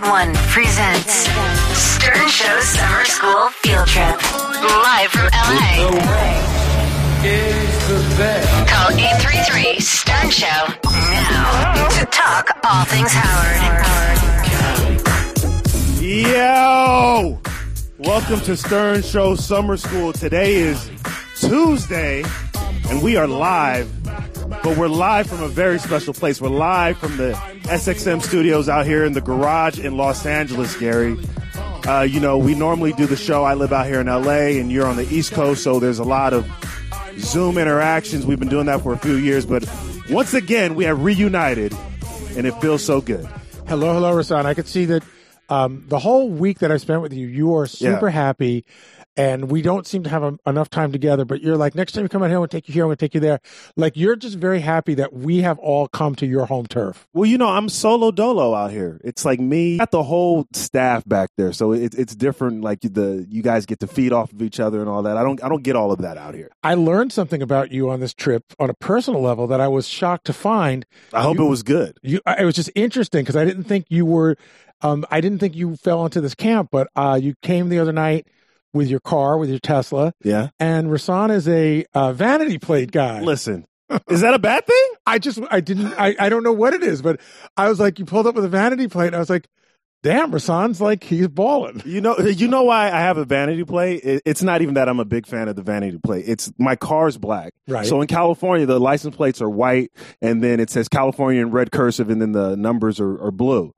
101 presents Stern Show Summer School Field Trip. Live from LA. Call 833 Stern Show now to talk all things Howard. Yo! Welcome to Stern Show Summer School. Today is Tuesday, and we are live, but we're live from a very special place. We're live from the SXM studios out here in the garage in Los Angeles, Gary. Uh, you know, we normally do the show. I live out here in LA, and you're on the East Coast, so there's a lot of Zoom interactions. We've been doing that for a few years, but once again, we have reunited, and it feels so good. Hello, hello, Rasan. I could see that um, the whole week that I spent with you, you are super Yeah. happy, and we don't seem to have um enough time together. But you're like, next time you come out here, I'm going to take you here, I'm going to take you there. Like, you're just very happy that we have all come to your home turf. Well, you know, I'm solo dolo out here. It's like me, got the whole staff back there, so it's it's different. Like the you guys get to feed off of each other and all that. I don't I don't get all of that out here. I learned something about you on this trip on a personal level that I was shocked to find. I hope You- it was good. You, it was just interesting because I didn't think you were, um, I didn't think you fell into this camp, but uh, you came the other night with your car, with your Tesla, Yeah. and Rasan is a uh, vanity plate guy. Listen, is that a bad thing? I just I didn't I, I don't know what it is, but I was like, you pulled up with a vanity plate, and I was like, damn, Rasan's like he's balling. You know, you know why I have a vanity plate. It, it's not even that I'm a big fan of the vanity plate. It's my car's black. Right. So in California, the license plates are white, and then it says California in red cursive, and then the numbers are, are blue.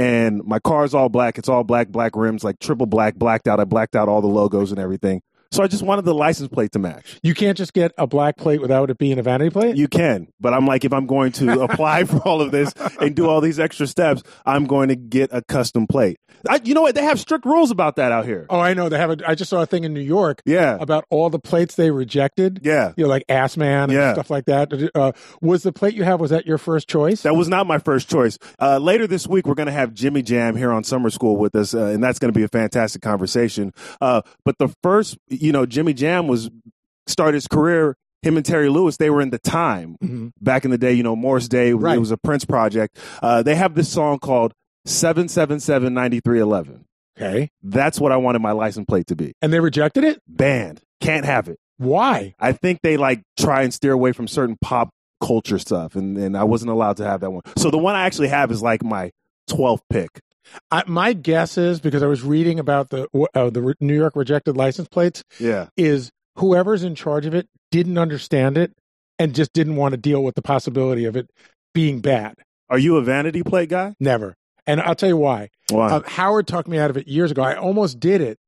And my car's all black. It's all black, black rims, like triple black, blacked out. I blacked out all the logos and everything. So I just wanted the license plate to match. You can't just get a black plate without it being a vanity plate. You can, but I'm like, if I'm going to apply for all of this and do all these extra steps, I'm going to get a custom plate. I, you know what? They have strict rules about that out here. oh, I know they have. A, I just saw a thing in New York Yeah. about all the plates they rejected. Yeah. You know, like ass man and Yeah. stuff like that. Uh, was the plate you have was that your first choice? That was not my first choice. Uh, later this week, we're going to have Jimmy Jam here on Summer School with us, uh, and that's going to be a fantastic conversation. Uh, but the first, you know, Jimmy Jam was started his career. Him and Terry Lewis, they were in the time Mhm. back in the day. You know, Morris Day. Right. It was a Prince project. Uh, they have this song called Seven Seven Seven Ninety Three Eleven. Okay, That's what I wanted my license plate to be. and they rejected it. Banned. Can't have it. Why? I think they like try and steer away from certain pop culture stuff, and, and I wasn't allowed to have that one. So the one I actually have is like my 12th pick. I, my guess is because I was reading about the uh, the New York rejected license plates Yeah. is whoever's in charge of it didn't understand it and just didn't want to deal with the possibility of it being bad. Are you a vanity plate guy? Never. And I'll tell you why. Why? Uh, Howard talked me out of it years ago. I almost did it.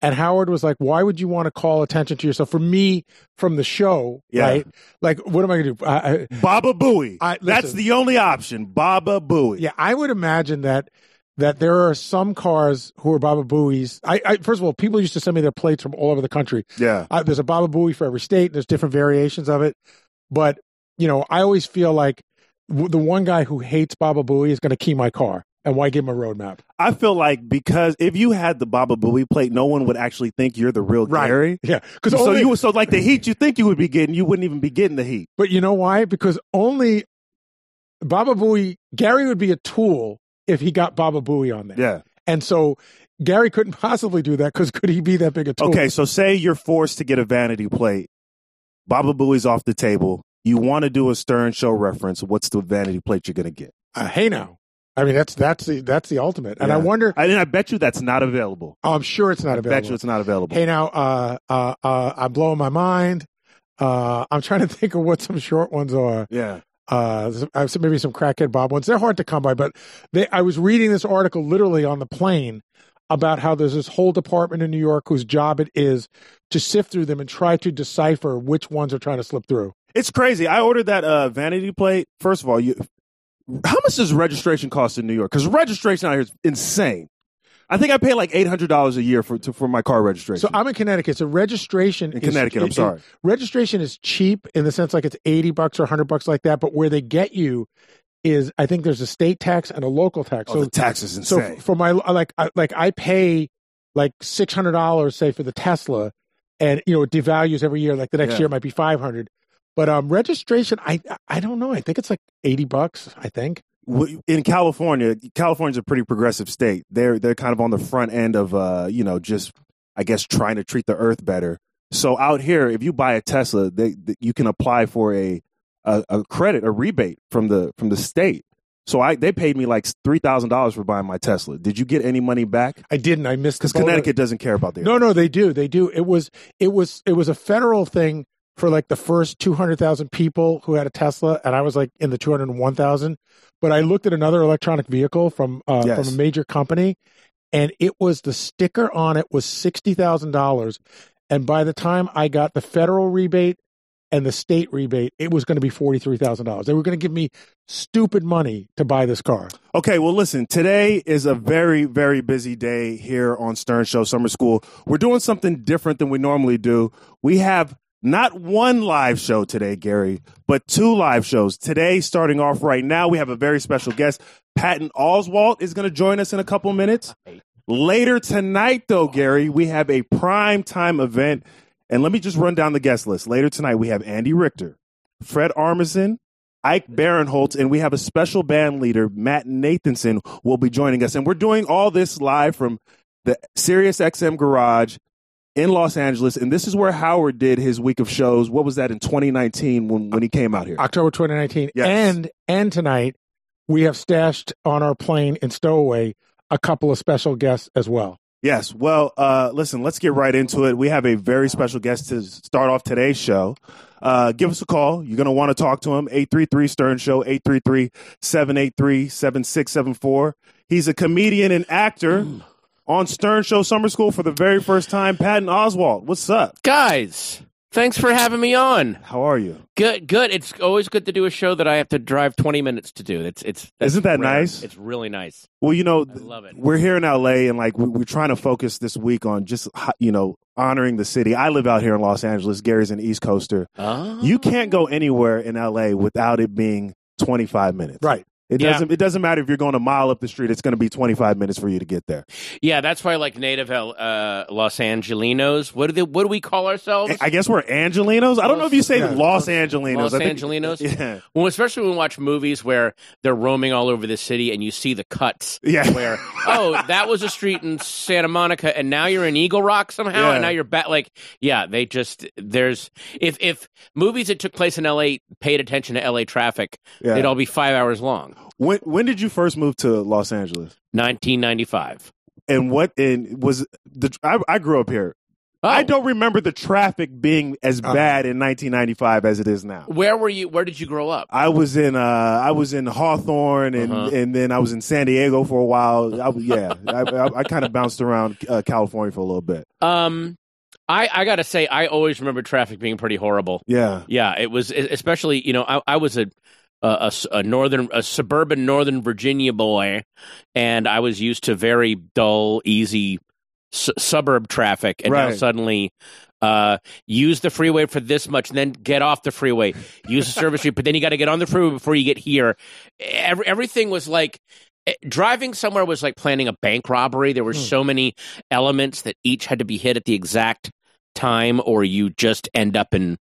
And Howard was like, why would you want to call attention to yourself? For me, from the show, Yeah. right? Like, what am I going to do? I, I, Baba Booey. I- That's the only option. Baba Booey. yeah, I would imagine that that there are some cars who are Baba Booies. I, I first of all, people used to send me their plates from all over the country. Yeah. Uh, there's a Baba Booey for every state. There's different variations of it. But, you know, I always feel like w- the one guy who hates Baba Booey is going to key my car. And why give him a roadmap? I feel like because if you had the Baba Booey plate, no one would actually think you're the real Right. Gary. Yeah. Because So you so like the heat you think you would be getting, you wouldn't even be getting the heat. but you know why? Because only Baba Booey, Gary would be a tool if he got Baba Booey on there. Yeah. And so Gary couldn't possibly do that because could he be that big a tool? Okay, so say you're forced to get a vanity plate. Baba Booey's off the table. You want to do a Stern Show reference. What's the vanity plate you're going to get? Uh, hey now. I mean, that's that's the that's the ultimate. And I wonder. I, and I bet you that's not available. Oh I'm sure it's not I available. bet you it's not available. hey now, uh, uh, uh, I'm blowing my mind. Uh, I'm trying to think of what some short ones are. yeah. Uh, uh, maybe some crackhead Bob ones. They're hard to come by, but they. I was reading this article literally on the plane about how there's this whole department in New York whose job it is to sift through them and try to decipher which ones are trying to slip through. It's crazy. I ordered that uh, vanity plate. First of all, you how much does registration cost in New York? Because registration out here is insane. I think I pay like eight hundred dollars a year for to, for my car registration. So I'm in Connecticut. So registration in is- Connecticut. I'm it- sorry. registration is cheap in the sense like it's 80 bucks or 100 bucks like that but where they get you is i think there's a state tax and a local tax Oh, so the tax is so for my like I, like i pay like $600 say for the tesla and you know it devalues every year like the next Yeah. year might be 500 but um registration i i don't know i think it's like 80 bucks i think in California, California's a pretty progressive state. They're they're kind of on the front end of uh, you know, just I guess trying to treat the earth better. So out here, if you buy a Tesla, they, they you can apply for a, a a credit, a rebate from the from the state. So I they paid me like three thousand dollars for buying my Tesla. Did you get any money back? I didn't. I missed Because. Connecticut doesn't care about the No, no, they do. They do. It was it was it was a federal thing for like the first 200,000 people who had a Tesla and I was like in the 201,000. But I looked at another electronic vehicle from uh, Yes. from a major company and it was the sticker on it was $60,000 and by the time I got the federal rebate and the state rebate, it was going to be $43,000. They were going to give me stupid money to buy this car. Okay, well, listen, today is a very, very busy day here on Stern Show Summer School. We're doing something different than we normally do. We have not one live show today, Gary, but two live shows. Today, starting off right now, we have a very special guest. Patton Oswalt is going to join us in a couple minutes. Later tonight, though, Gary, we have a prime time event. And let me just run down the guest list. Later tonight, we have Andy Richter, Fred Armisen, Ike Barinholtz, and we have a special band leader, Matt Nathanson, will be joining us. And we're doing all this live from the Sirius XM Garage in Los Angeles. And this is where Howard did his week of shows. What was that in 2019 when, when he came out here? October 2019. Yes. And and tonight we have stashed on our plane in Stowaway a couple of special guests as well. Yes. Well, uh, listen, let's get right into it. We have a very special guest to start off today's show. Uh, give us a call. You're going to want to talk to him. 833 Stern Show, 833 783 7674. He's a comedian and actor on Stern Show Summer School for the very first time. Patton Oswalt, what's up? Guys, thanks for having me on. How are you? Good, good. It's always good to do a show that I have to drive 20 minutes to do. It's it's Isn't that rare. nice? It's really nice. Well, you know, I love it. we're here in LA and like we- we're trying to focus this week on just, you know, honoring the city. I live out here in Los Angeles. Gary's an East Coaster. Oh. You can't go anywhere in LA without it being 25 minutes. Right. It Yeah. doesn't. It doesn't matter if you're going a mile up the street. It's going to be 25 minutes for you to get there. Yeah, that's why I like native uh, Los Angelenos. What do they, what do we call ourselves? I guess we're Angelenos. I don't know if you say Yeah. Los Angelenos. Los I think- Angelenos? Yeah. Well, especially when we watch movies where they're roaming all over the city and you see the cuts. Yeah. Where oh, that was a street in Santa Monica, and now you're in Eagle Rock somehow, Yeah. and now you're back. Like, yeah, they just there's if if movies that took place in L.A. paid attention to L.A. traffic, Yeah. they'd all be five hours long. When when did you first move to Los Angeles? 1995. And what and was the? I, I grew up here. Oh, I don't remember the traffic being as Uh. bad in 1995 as it is now. Where were you? Where did you grow up? I was in uh I was in Hawthorne and Uh-huh. and then I was in San Diego for a while. I, was- yeah, I, I, I kind of bounced around uh, California for a little bit. Um, I I gotta say, I always remember traffic being pretty horrible. Yeah, Yeah, it was especially you know I, I was a, a a s- a northern a suburban Northern Virginia boy, and I was used to very dull, easy su- suburb traffic, and now suddenly. Uh, use the freeway for this much, and then get off the freeway. Use the service street, but then you got to get on the freeway before you get here. Every, everything was like eh, driving somewhere was like planning a bank robbery. There were so many elements that each had to be hit at the exact time, or you just end up in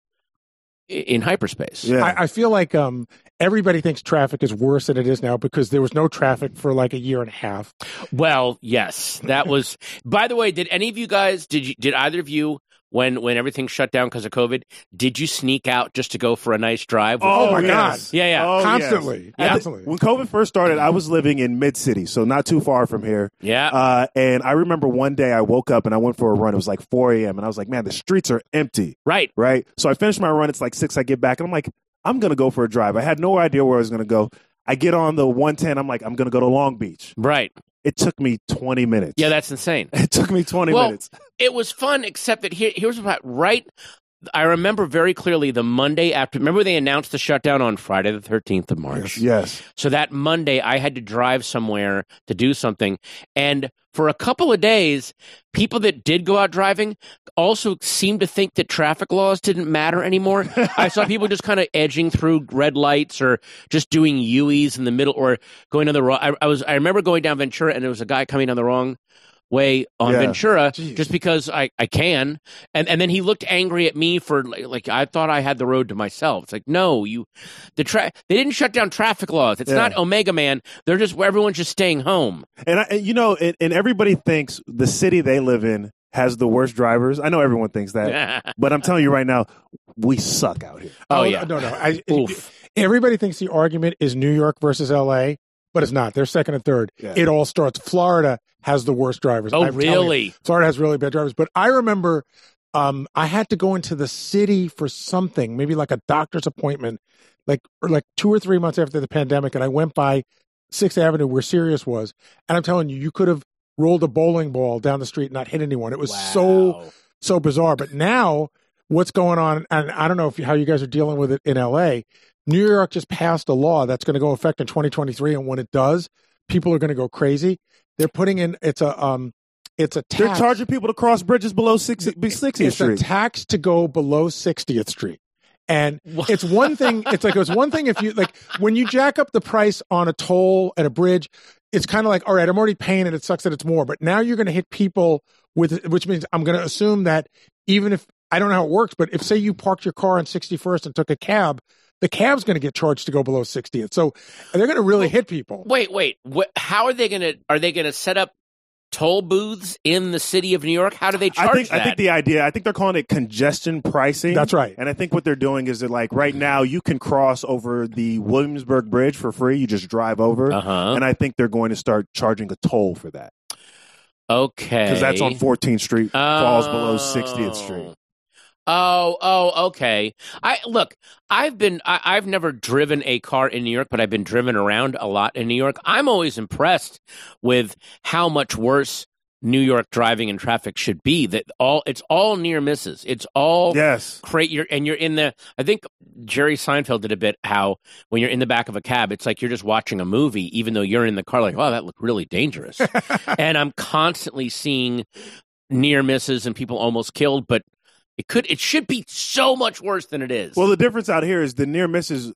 in hyperspace. yeah. I, I feel like um, everybody thinks traffic is worse than it is now because there was no traffic for like a year and a half. Well, yes, that was. by the way, did any of you guys did you did either of you when when everything shut down because of COVID? Did you sneak out just to go for a nice drive? Oh, my yes. Yeah, yeah. Oh, yes. Constantly. Yeah. Constantly. When COVID first started, I was living in Mid City, so not too far from here. yeah. Uh, and I remember one day I woke up and I went for a run. It was like 4 a.m. and I was like, man, the streets are empty, right. right? So I finished my run. It's like six. I get back and I'm like, I'm gonna go for a drive. I had no idea where I was gonna go. I get on the 110. I'm like, I'm gonna go to Long Beach. Right. It took me 20 minutes. Yeah, that's insane. it took me 20 Well, minutes. It was fun, except that here, here's what right. I remember very clearly the Monday after. Remember they announced the shutdown on Friday the 13th of March. Yes. So that Monday, I had to drive somewhere to do something. And for a couple of days, people that did go out driving also seemed to think that traffic laws didn't matter anymore. I saw people just kind of edging through red lights or just doing U's in the middle or going on the wrong. I, I was, I remember going down Ventura and there was a guy coming on the wrong way on Yeah. Ventura Jeez. just because I, I can. And and then he looked angry at me for like, like I thought I had the road to myself. It's like no, you the tra- they didn't shut down traffic laws. It's Yeah. not Omega Man. They're just everyone's just staying home. And, I, you know, and, and everybody thinks the city they live in has the worst drivers. I know everyone thinks that, but I'm telling you right now, we suck out here. oh, oh yeah. no, no. I, Oof. everybody thinks the argument is New York versus L.A., but it's not. They're second and third. Yeah. It all starts. Florida has the worst drivers. Oh I'm you. really? Florida has really bad drivers. But I remember um, I had to go into the city for something, maybe like a doctor's appointment, like or like two or three months after the pandemic, and I went by Sixth Avenue where Sirius was, and I'm telling you, you could have rolled a bowling ball down the street and not hit anyone. It was so so bizarre. But now, what's going on? And I don't know if how you guys are dealing with it in LA. New York just passed a law that's going to go effect in 2023, and when it does, people are going to go crazy. They're putting in it's a um it's a tax. They're charging people to cross bridges below 60, 60th it's Street. It's a tax to go below 60th Street. And it's one thing. It's like it's one thing if you like when you jack up the price on a toll at a bridge. It's kind of like all right, I'm already paying it. It sucks that it's more, but now you're going to hit people with, which means I'm going to assume that even if I don't know how it works, but if say you parked your car on 61st and took a cab, the cab's going to get charged to go below 60th. So they're going to really hit people. Wait, wait. What, how are they going to? Are they going to set up toll booths in the city of New York? How do they charge I think that? I think the idea. I think they're calling it congestion pricing. That's right. And I think what they're doing is that like right now you can cross over the Williamsburg Bridge for free. You just drive over, uh-huh. and I think they're going to start charging a toll for that Okay. because that's on 14th Street, falls below Oh. 60th Street. Oh, oh, okay. I look. I've been. I, I've never driven a car in New York, but I've been driven around a lot in New York. I'm always impressed with how much worse New York driving and traffic should be. That all. It's all near misses. It's all Yes. Create You're and you're in the. I think Jerry Seinfeld did a bit how when you're in the back of a cab, it's like you're just watching a movie, even though you're in the car. Like, oh, that looked really dangerous. and I'm constantly seeing near misses and people almost killed, but it could. It should be so much worse than it is. Well, the difference out here is the near misses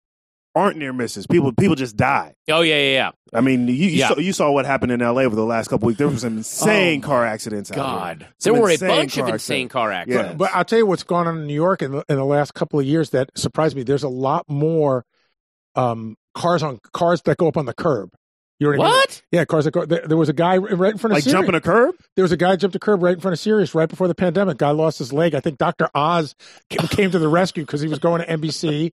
aren't near misses. People people just die. oh yeah, yeah, yeah. I mean, you you, Yeah. saw, you saw what happened in L.A. over the last couple weeks. There was some insane Oh, car accidents. Out God, here. there were a bunch of insane accidents. car accidents. Yeah. But I'll tell you what's gone on in New York in the, in the last couple of years that surprised me. There's a lot more um, cars on cars that go up on the curb. You know what, I mean? What? Yeah, cars that go. There, there was a guy right in front of Like Sirius. jumping a curb. there was a guy jumped a curb right in front of Sirius right before the pandemic. Guy lost his leg. I think Dr. Oz came, came to the rescue because he was going to NBC.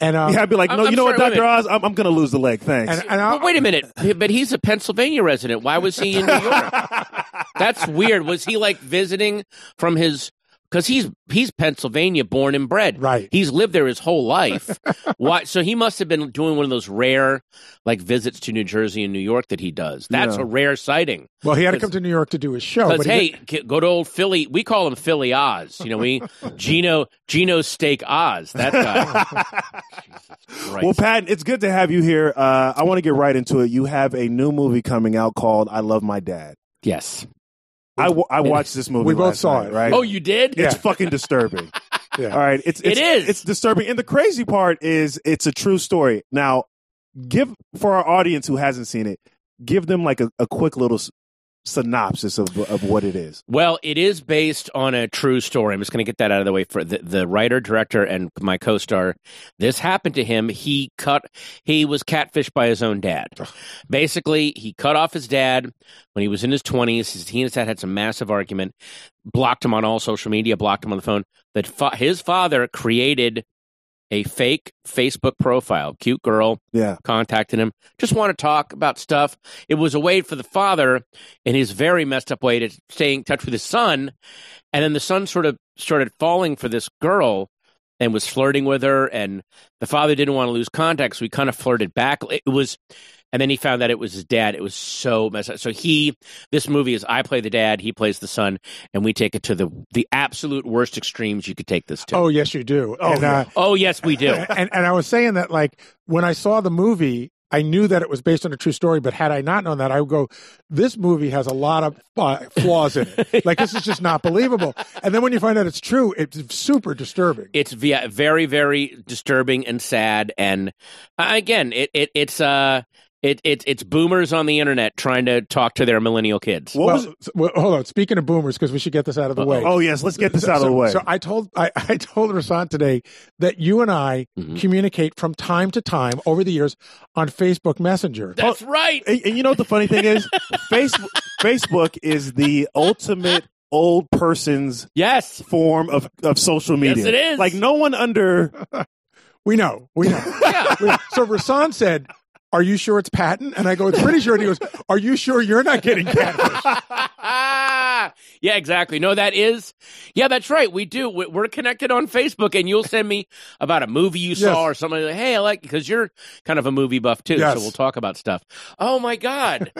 And um, yeah, I'd be like, I'm- no, I'm you know what, sorry, wait a Doctor Oz, I'm, I'm going to lose the leg. Thanks. and, and But wait a minute. But he's a Pennsylvania resident. Why was he in New York? That's weird. Was he like visiting from his? Because he's he's Pennsylvania born and bred. Right. He's lived there his whole life. Why? So he must have been doing one of those rare like visits to New Jersey and New York that he does. That's Yeah. a rare sighting. well, he had to come to New York to do his show. Because but he hey, go to old Philly. We call him Philly Oz. You know, we Gino Gino Steak Oz. That guy. Jesus well, Pat, it's good to have you here. Uh, I want to get right into it. You have a new movie coming out called "I Love My Dad." yes. I, w- I watched this movie. We both last saw night, it. right? Oh, you did? It's Yeah. fucking disturbing. Yeah. All right, it's, It it's. It's disturbing, and the crazy part is it's a true story. Now, give for our audience who hasn't seen it, give them like a, a quick little s- synopsis of of what it is. Well, it is based on a true story. I'm just going to get that out of the way for the, the writer, director, and my co-star. This happened to him. He cut. He was catfished by his own dad. Basically, he cut off his dad when he was in his 20s. His, he and his dad had some massive argument. Blocked him on all social media. Blocked him on the phone. But fa- his father created a fake Facebook profile. Cute girl Yeah, contacted him. Just want to talk about stuff. It was a way for the father, in his very messed up way, to stay in touch with his son. And then the son sort of started falling for this girl and was flirting with her. And the father didn't want to lose contact, so he kind of flirted back. It was, and then he found that it was his dad. It was so messed up. So he, this movie is I play the dad, he plays the son, and we take it to the the absolute worst extremes you could take this to. Oh, yes, you do. Oh, and, uh, Oh, yes, we do. and and I was saying that like when I saw the movie, I knew that it was based on a true story. But had I not known that, I would go, "This movie has a lot of uh, flaws in it. Like this is just not believable." And then when you find out it's true, it's super disturbing. it's very very disturbing and sad and uh, again it, it it's uh It, it it's boomers on the internet trying to talk to their millennial kids. What well, was? well, hold on. Speaking of boomers, because we should get this out of the way. Oh yes, let's get this So- out of the way. So I told I, I told Rasan today that you and I Mhm. communicate from time to time over the years on Facebook Messenger. That's right. And, and you know what the funny thing is? Facebook Facebook is the ultimate old person's Yes. form of, of social media. it is. Like no one under We know. We know. Yeah. We know. So Rasan said, "Are you sure it's Patton? And I go, "It's pretty sure." And he goes, "Are you sure you're not getting catfish?" yeah, exactly. No, that is. Yeah, that's right. We do. We- We're connected on Facebook, and you'll send me about a movie you saw Yes. or something. Like, hey, I like because you're kind of a movie buff too. Yes. So we'll talk about stuff. Oh my god!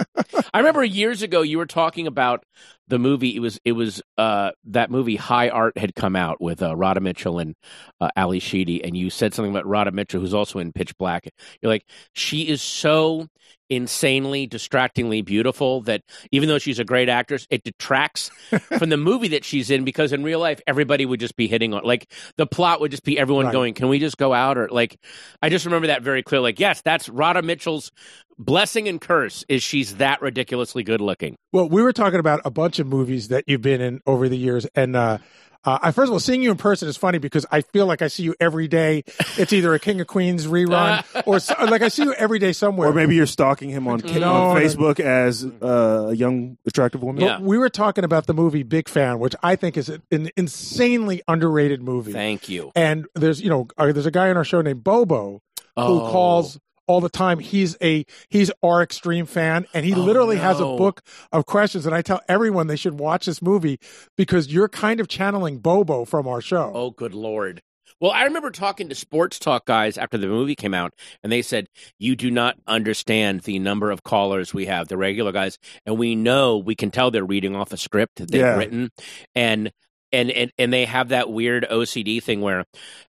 I remember years ago you were talking about the movie. It was it was uh, that movie High Art had come out with uh, Radha Mitchell and uh, Ally Sheedy, and you said something about Radha Mitchell, who's also in Pitch Black. You're like, she is so insanely, distractingly beautiful that even though she's a great actress, it detracts from the movie that she's in because in real life, everybody would just be hitting on, like, the plot would just be everyone Right. going, Can we just go out? Or, like, I just remember that very clear. Like, yes, that's Radha Mitchell's blessing and curse is she's that ridiculously good looking. Well, we were talking about a bunch of movies that you've been in over the years, and uh, uh, I first of all, seeing you in person is funny because I feel like I see you every day. It's either a King of Queens rerun or so, like I see you every day somewhere. or maybe you're stalking him on, No, on no. Facebook as uh, a young attractive woman. Yeah. But we were talking about the movie Big Fan, which I think is an insanely underrated movie. Thank you. and there's you know uh, there's a guy on our show named Bobo who Oh. calls all the time. He's a he's our extreme fan, and he Oh, literally has a book of questions. And I tell everyone they should watch this movie because you're kind of channeling Bobo from our show. Oh, good lord. Well, I remember talking to sports talk guys after the movie came out, and they said, You do not understand the number of callers we have, the regular guys. And we know, we can tell they're reading off a script that they've Yeah. written. And, and, and, and they have that weird OCD thing where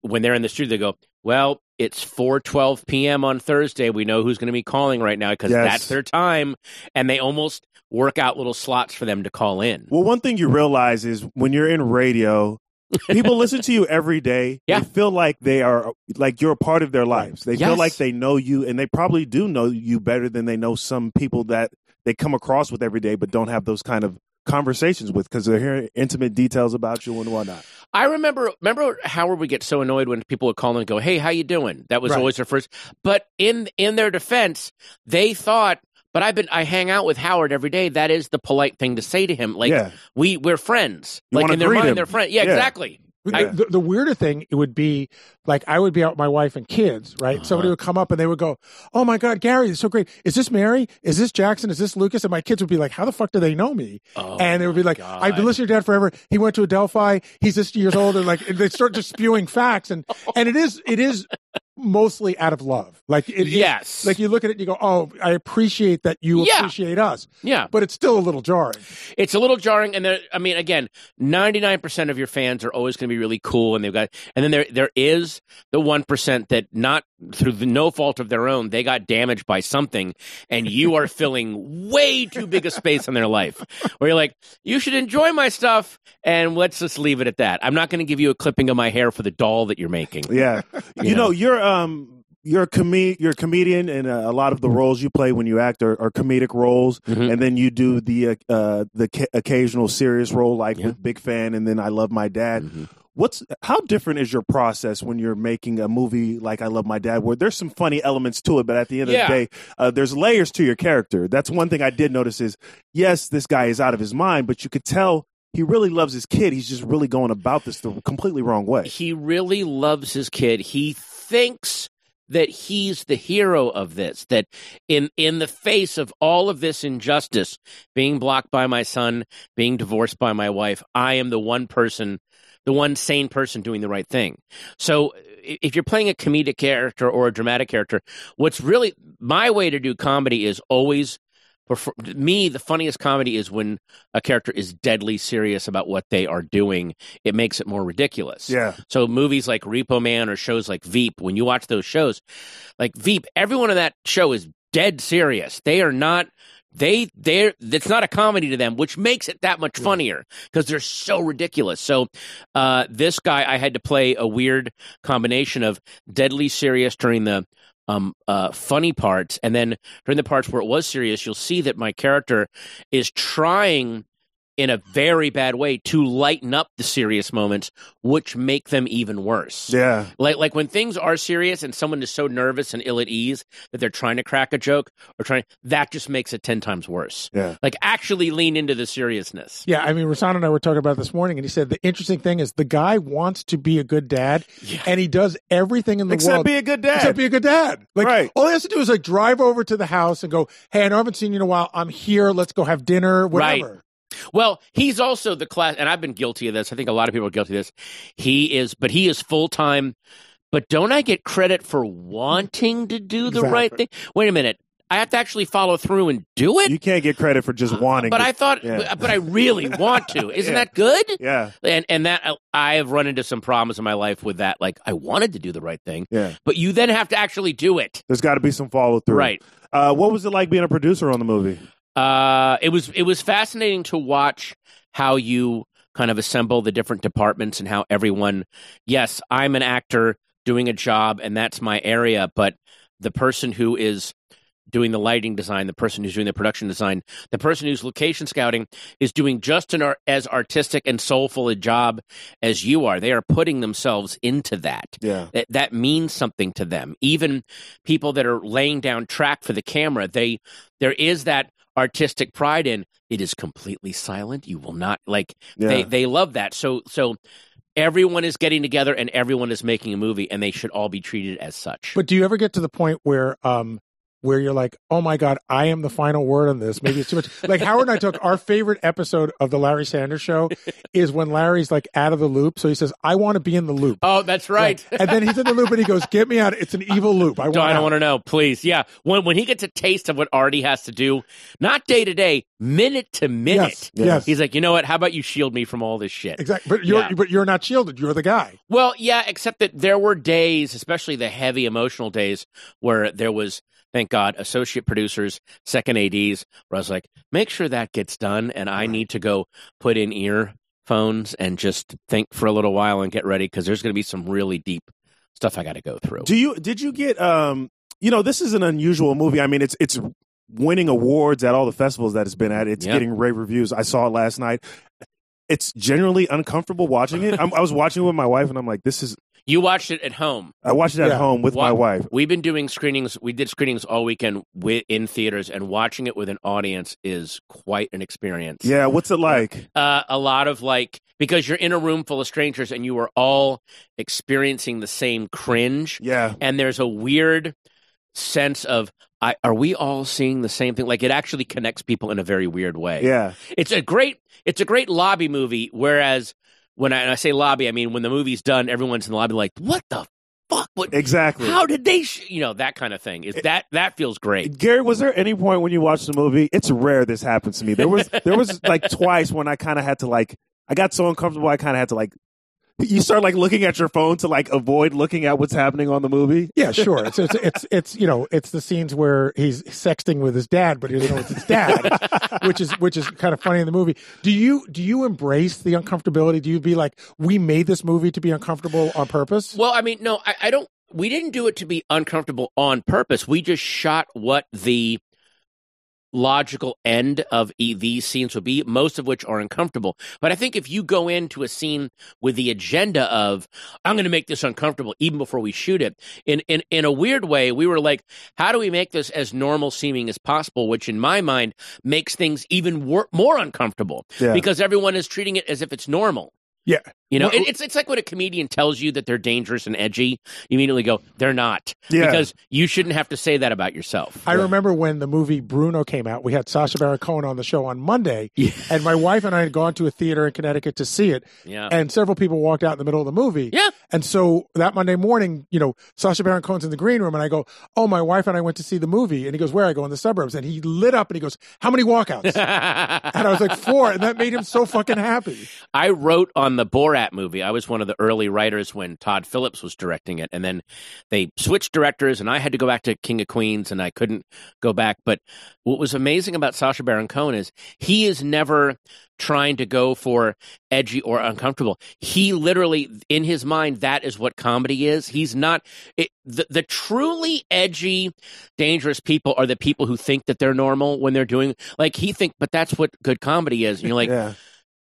when they're in the studio, they go, Well, it's 4:12 p.m. on Thursday. We know who's going to be calling right now because Yes. that's their time, and they almost work out little slots for them to call in. Well, one thing you realize is when you're in radio, people listen to you every day. Yeah. They feel like they are like you're a part of their lives. They feel like they know you, and they probably do know you better than they know some people that they come across with every day, but don't have those kind of conversations with because they're hearing intimate details about you and whatnot. I remember remember Howard would get so annoyed when people would call him and go, "Hey, how you doing?" That was Right. always their first. But in in their defense, they thought, "But I've been I hang out with Howard every day. That is the polite thing to say to him. Like yeah, we we're friends. You like in their mind, him. they're friends. Yeah, Yeah. exactly. I- the, the weirder thing it would be like I would be out with my wife and kids, right? Uh-huh. Somebody would come up and they would go, "Oh my God, Gary, it's so great! Is this Mary? Is this Jackson? Is this Lucas?" And my kids would be like, "How the fuck do they know me?" Oh, and it would be like, God. "I've been listening to your dad forever. He went to Adelphi. He's this years old." And like they start just spewing facts, and and it is it is mostly out of love. Like it, it- yes, like you look at it, and you go, "Oh, I appreciate that you Yeah. appreciate us," yeah. but it's still a little jarring. It's a little jarring, and there. I mean, again, ninety nine percent of your fans are always going to be really cool, and they've got. And then there there is the one percent that not through the, no fault of their own, they got damaged by something, and you are filling way too big a space in their life. Where you're like, you should enjoy my stuff, and let's just leave it at that. I'm not going to give you a clipping of my hair for the doll that you're making. yeah. you, You know, know. you're uh, um you're a com- you're a comedian, and uh, a lot of the roles you play when you act are, are comedic roles, Mhm. and then you do the uh, uh the ca- occasional serious role, like Yeah. with Big Fan, and then I Love My Dad. Mhm. What's how different is your process when you're making a movie like I Love My Dad, where there's some funny elements to it, but at the end Yeah. of the day, uh, there's layers to your character. That's one thing I did notice is yes, this guy is out of his mind, but you could tell he really loves his kid. He's just really going about this the completely wrong way. he really loves his kid. He thinks that he's the hero of this. That in in the face of all of this injustice, being blocked by my son, being divorced by my wife, I am the one person, the one sane person doing the right thing. So if you're playing a comedic character or a dramatic character, what's really my way to do comedy is always prefer, me the funniest comedy is when a character is deadly serious about what they are doing it makes it more ridiculous Yeah. so movies like Repo Man or shows like Veep, when you watch those shows, like Veep, everyone in that show is dead serious. They are not they they're it's not a comedy to them, which makes it that much funnier because they're so ridiculous. So uh this guy I had to play a weird combination of deadly serious during the um, uh, funny parts, and then during the parts where it was serious, you'll see that my character is trying in a very bad way to lighten up the serious moments, which make them even worse. Yeah. Like like when things are serious and someone is so nervous and ill at ease that they're trying to crack a joke or trying that just makes it ten times worse. Yeah. Like actually lean into the seriousness. Yeah, I mean, Rasan and I were talking about this morning, and he said the interesting thing is the guy wants to be a good dad, Yeah. and he does everything in the Except world be a good dad. except be a good dad. Like Right. all he has to do is like drive over to the house and go, "Hey, I know I haven't seen you in a while. I'm here. Let's go have dinner. Whatever." Well, he's also the class, and I've been guilty of this. I think a lot of people are guilty of this. He is, but he is full time. But don't I get credit for wanting to do the right thing? Wait a minute. I have to actually follow through and do it. You can't get credit for just wanting. but to- I thought, Yeah. but, I really want to. Isn't Yeah. that good? Yeah. And and that I have run into some problems in my life with that. Like I wanted to do the right thing, Yeah. but you then have to actually do it. There's got to be some follow through. Right. Uh, what was it like being a producer on the movie? Uh, it was it was fascinating to watch how you kind of assemble the different departments and how everyone. Yes, I'm an actor doing a job, and that's my area. But the person who is doing the lighting design, the person who's doing the production design, the person who's location scouting is doing just an as artistic and soulful a job as you are. They are putting themselves into that. Yeah. That that means something to them. Even people that are laying down track for the camera, they there is that artistic pride in it is completely silent. You will not like Yeah. they they love that. So so everyone is getting together and everyone is making a movie and they should all be treated as such. But do you ever get to the point where um where you're like, oh my God, I am the final word on this. Maybe it's too much. like Howard and I took our favorite episode of the Larry Sanders show is when Larry's like out of the loop. So he says, I want to be in the loop. oh, that's right. And then he's in the loop and he goes, Get me out. It's an evil loop. I want I don't want to know, please. Yeah, when when he gets a taste of what Artie has to do, not day to day, minute to minute, Yes. Yes. he's like, you know what? How about you shield me from all this shit? Exactly. But you're Yeah. but you're not shielded. You're the guy. Well, yeah, except that there were days, especially the heavy emotional days, where there was, thank God, associate producers, second ADs, where I was like, make sure that gets done, and I need to go put in earphones and just think for a little while and get ready because there's going to be some really deep stuff I got to go through. Do you did you get um you know this is an unusual movie. I mean it's it's winning awards at all the festivals that it's been at. It's Yeah. getting rave reviews. I saw it last night. It's generally uncomfortable watching it. I'm, I was watching it with my wife and I'm like this is You watched it at home. I watched it at Yeah. home with my wife. We've been doing screenings. We did screenings all weekend wi- in theaters, and watching it with an audience is quite an experience. Yeah, what's it like? uh, a lot of like because you're in a room full of strangers and you are all experiencing the same cringe Yeah. and there's a weird sense of I, are we all seeing the same thing like it actually connects people in a very weird way Yeah. it's a great it's a great lobby movie whereas when I, I say lobby i mean when the movie's done everyone's in the lobby like what the fuck what Exactly. how did they sh-? you know that kind of thing is that that feels great Gary, was there any point when you watched the movie? It's rare this happens to me. There was there was like twice when I kind of had to like I got so uncomfortable I kind of had to like you start like looking at your phone to like avoid looking at what's happening on the movie. Yeah, sure. It's, it's it's it's you know it's the scenes where he's sexting with his dad, but he doesn't know it's his dad, which is which is kind of funny in the movie. Do you do you embrace the uncomfortability? Do you be like, we made this movie to be uncomfortable on purpose? Well, I mean, no, I, I don't. We didn't do it to be uncomfortable on purpose. We just shot what the logical end of these scenes would be, most of which are uncomfortable. But I think if you go into a scene with the agenda of I'm going to make this uncomfortable even before we shoot it, in in in a weird way, we were like, how do we make this as normal seeming as possible? Which, in my mind, makes things even wor- more uncomfortable Yeah. because everyone is treating it as if it's normal. Yeah. You know, Well- it, it's it's like when a comedian tells you that they're dangerous and edgy, you immediately go, "They're not," Yeah. because you shouldn't have to say that about yourself. I remember when the movie Bruno came out. We had Sacha Baron Cohen on the show on Monday, and my wife and I had gone to a theater in Connecticut to see it. Yeah. And several people walked out in the middle of the movie. Yeah. And so that Monday morning, you know, Sacha Baron Cohen's in the green room, and I go, "Oh, my wife and I went to see the movie." And he goes, "Where?" I go, "In the suburbs." And he lit up, and he goes, "How many walkouts?" and I was like, four, and that made him so fucking happy. I wrote on the Borat movie. I was one of the early writers when Todd Phillips was directing it, and then they switched directors, and I had to go back to King of Queens, and I couldn't go back. But what was amazing about Sacha Baron Cohen is he is never trying to go for edgy or uncomfortable. He literally, in his mind, that is what comedy is. He's not it, the the truly edgy, dangerous people are the people who think that they're normal when they're doing like he think, but that's what good comedy is. And you're like, yeah.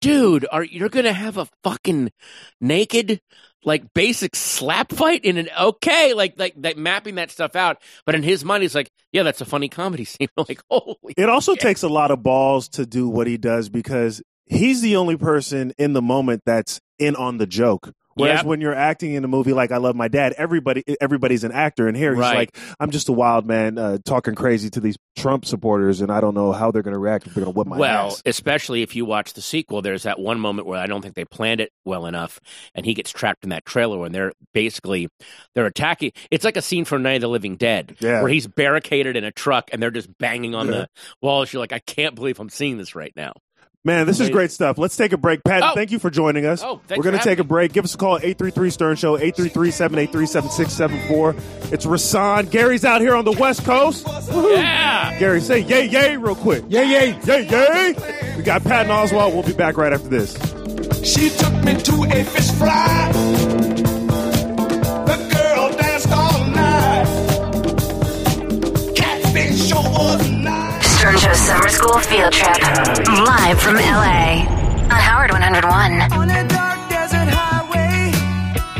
Dude, are you're gonna have a fucking naked like basic slap fight in an okay, like like like mapping that stuff out. But in his mind, he's like, yeah, that's a funny comedy scene. like, holy. It also shit. takes a lot of balls to do what he does because he's the only person in the moment that's in on the joke. Whereas Yep. when you're acting in a movie like I Love My Dad, everybody everybody's an actor, and here he's Right. like, I'm just a wild man uh, talking crazy to these Trump supporters, and I don't know how they're going to react if they're going to whip my well, ass. especially if you watch the sequel, there's that one moment where I don't think they planned it well enough, and he gets trapped in that trailer and they're basically they're attacking. It's like a scene from Night of the Living Dead, Yeah. where he's barricaded in a truck and they're just banging on Yeah. the walls. You're like, I can't believe I'm seeing this right now. Man, this is great stuff. Let's take a break. Pat, Oh. thank you for joining us. Oh, We're going to take a break. Give us a call at 833 Stern Show, 833 783 7674. It's Rasan. Gary's out here on the West Coast. Woohoo. Yeah. Gary, say yay, yay, real quick. Yay, yay. Yay, yay. We got Patton Oswalt. We'll be back right after this. She took me to a fish fry. Summer School Field Trip. Live from LA. On Howard 101. On a dark desert highway.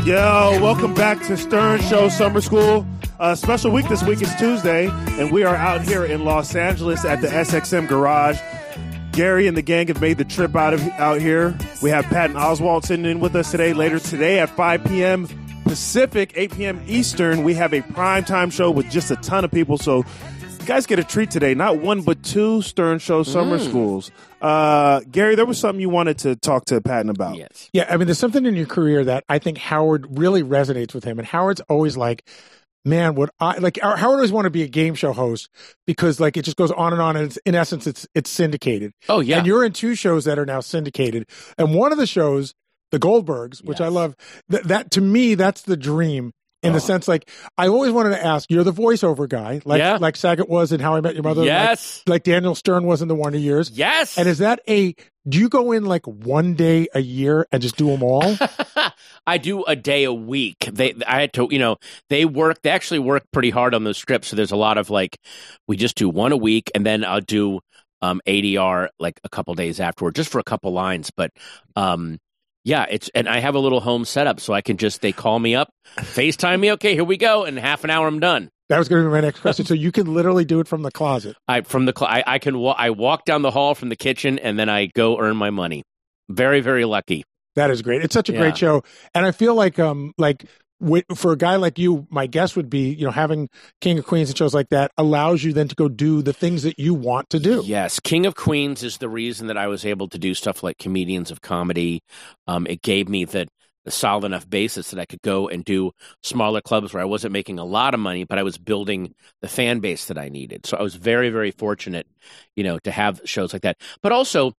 Yo, welcome back to Stern Show Summer School. Uh, special week this week is Tuesday, and we are out here in Los Angeles at the SXM Garage. Gary and the gang have made the trip out of out here. We have Patton Oswalt sitting in with us today. Later today at 5 p.m. Pacific, 8 p.m. Eastern, we have a primetime show with just a ton of people. So you guys get a treat today. Not one, but two Stern Show Summer Schools. Uh, Gary, there was something you wanted to talk to Patton about. Yes. Yeah, I mean, there's something in your career that I think Howard really resonates with him, and Howard's always like, "Man, would I like?" Howard always want to be a game show host because like it just goes on and on, and it's, in essence, it's it's syndicated. Oh yeah. And you're in two shows that are now syndicated, and one of the shows, the Goldbergs, which I love. Th- that to me, that's the dream. In Oh. the sense, like I always wanted to ask, you're the voiceover guy, like Yeah. like Saget was in How I Met Your Mother, like- yes. like, Daniel Stern was in The Wonder Years. yes. And is that a? Do you go in like one day a year and just do them all? I do a day a week. They, I had to, you know, they work. They actually work pretty hard on those scripts. So there's a lot of like, we just do one a week, and then I'll do um, ADR like a couple days afterward, just for a couple lines. But um, yeah, it's and I have a little home setup, so I can just they call me up, Facetime me. Okay, here we go. In half an hour, I'm done. That was going to be my next question. So you can literally do it from the closet. I from the cl- I, I can wa- I walk down the hall from the kitchen, and then I go earn my money. Very very lucky. That is great. It's such a Yeah. great show, and I feel like um like for a guy like you, my guess would be you know having King of Queens and shows like that allows you then to go do the things that you want to do. Yes, King of Queens is the reason that I was able to do stuff like comedians of comedy. Um, it gave me the solid enough basis that I could go and do smaller clubs where I wasn't making a lot of money, but I was building the fan base that I needed. So I was very, very fortunate, you know, to have shows like that. But also,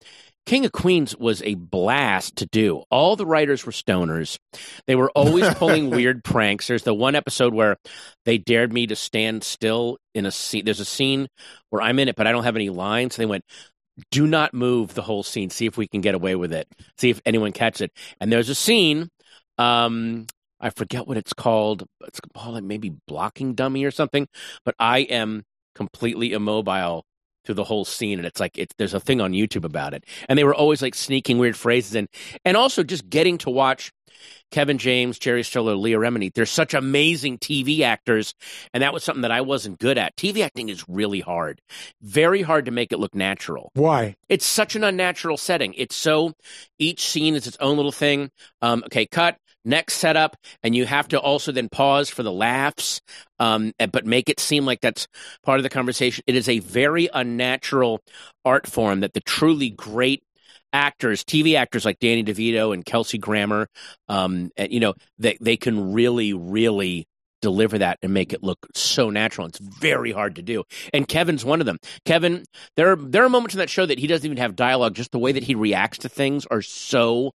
King of Queens was a blast to do. All the writers were stoners. They were always pulling weird pranks. There's the one episode where they dared me to stand still in a scene. There's a scene where I'm in it, but I don't have any lines. They went, do not move the whole scene. See if we can get away with it. See if anyone catches it. And there's a scene. Um, I forget what it's called. It's called maybe blocking dummy or something. But I am completely immobile through the whole scene, and it's like it's there's a thing on YouTube about it. And they were always like sneaking weird phrases in, and also just getting to watch Kevin James, Jerry Stiller, Leah Remini. They're such amazing TV actors, and that was something that I wasn't good at. TV acting is really hard, very hard to make it look natural. Why? It's such an unnatural setting. It's so each scene is its own little thing. Um, okay, cut. Next setup, and you have to also then pause for the laughs, um, but make it seem like that's part of the conversation. It is a very unnatural art form that the truly great actors, TV actors like Danny DeVito and Kelsey Grammer, um, and, you know, they they can really, really deliver that and make it look so natural. It's very hard to do. And Kevin's one of them. Kevin, there are, there are moments in that show that he doesn't even have dialogue. Just the way that he reacts to things are so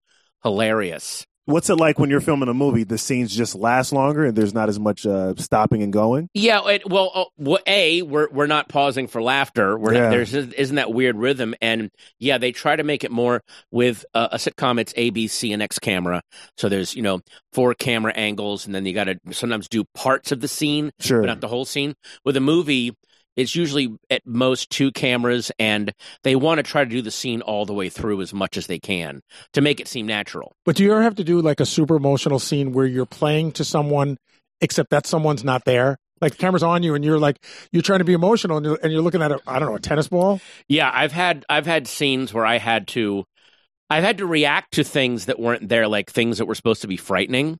hilarious. What's it like when you're filming a movie? The scenes just last longer, and there's not as much uh, stopping and going. Yeah, it, well, uh, well, a we're we're not pausing for laughter. We're Yeah. not, there's isn't that weird rhythm, and yeah, they try to make it more with uh, a sitcom. It's A, B, C, and X camera. So there's you know four camera angles, and then you got to sometimes do parts of the scene, Sure. but not the whole scene. With a movie, it's usually at most two cameras, and they want to try to do the scene all the way through as much as they can to make it seem natural. But do you ever have to do like a super emotional scene where you're playing to someone, except that someone's not there? Like the camera's on you, and you're like you're trying to be emotional, and you're, and you're looking at a I don't know a tennis ball. Yeah, I've had I've had scenes where I had to I've had to react to things that weren't there, like things that were supposed to be frightening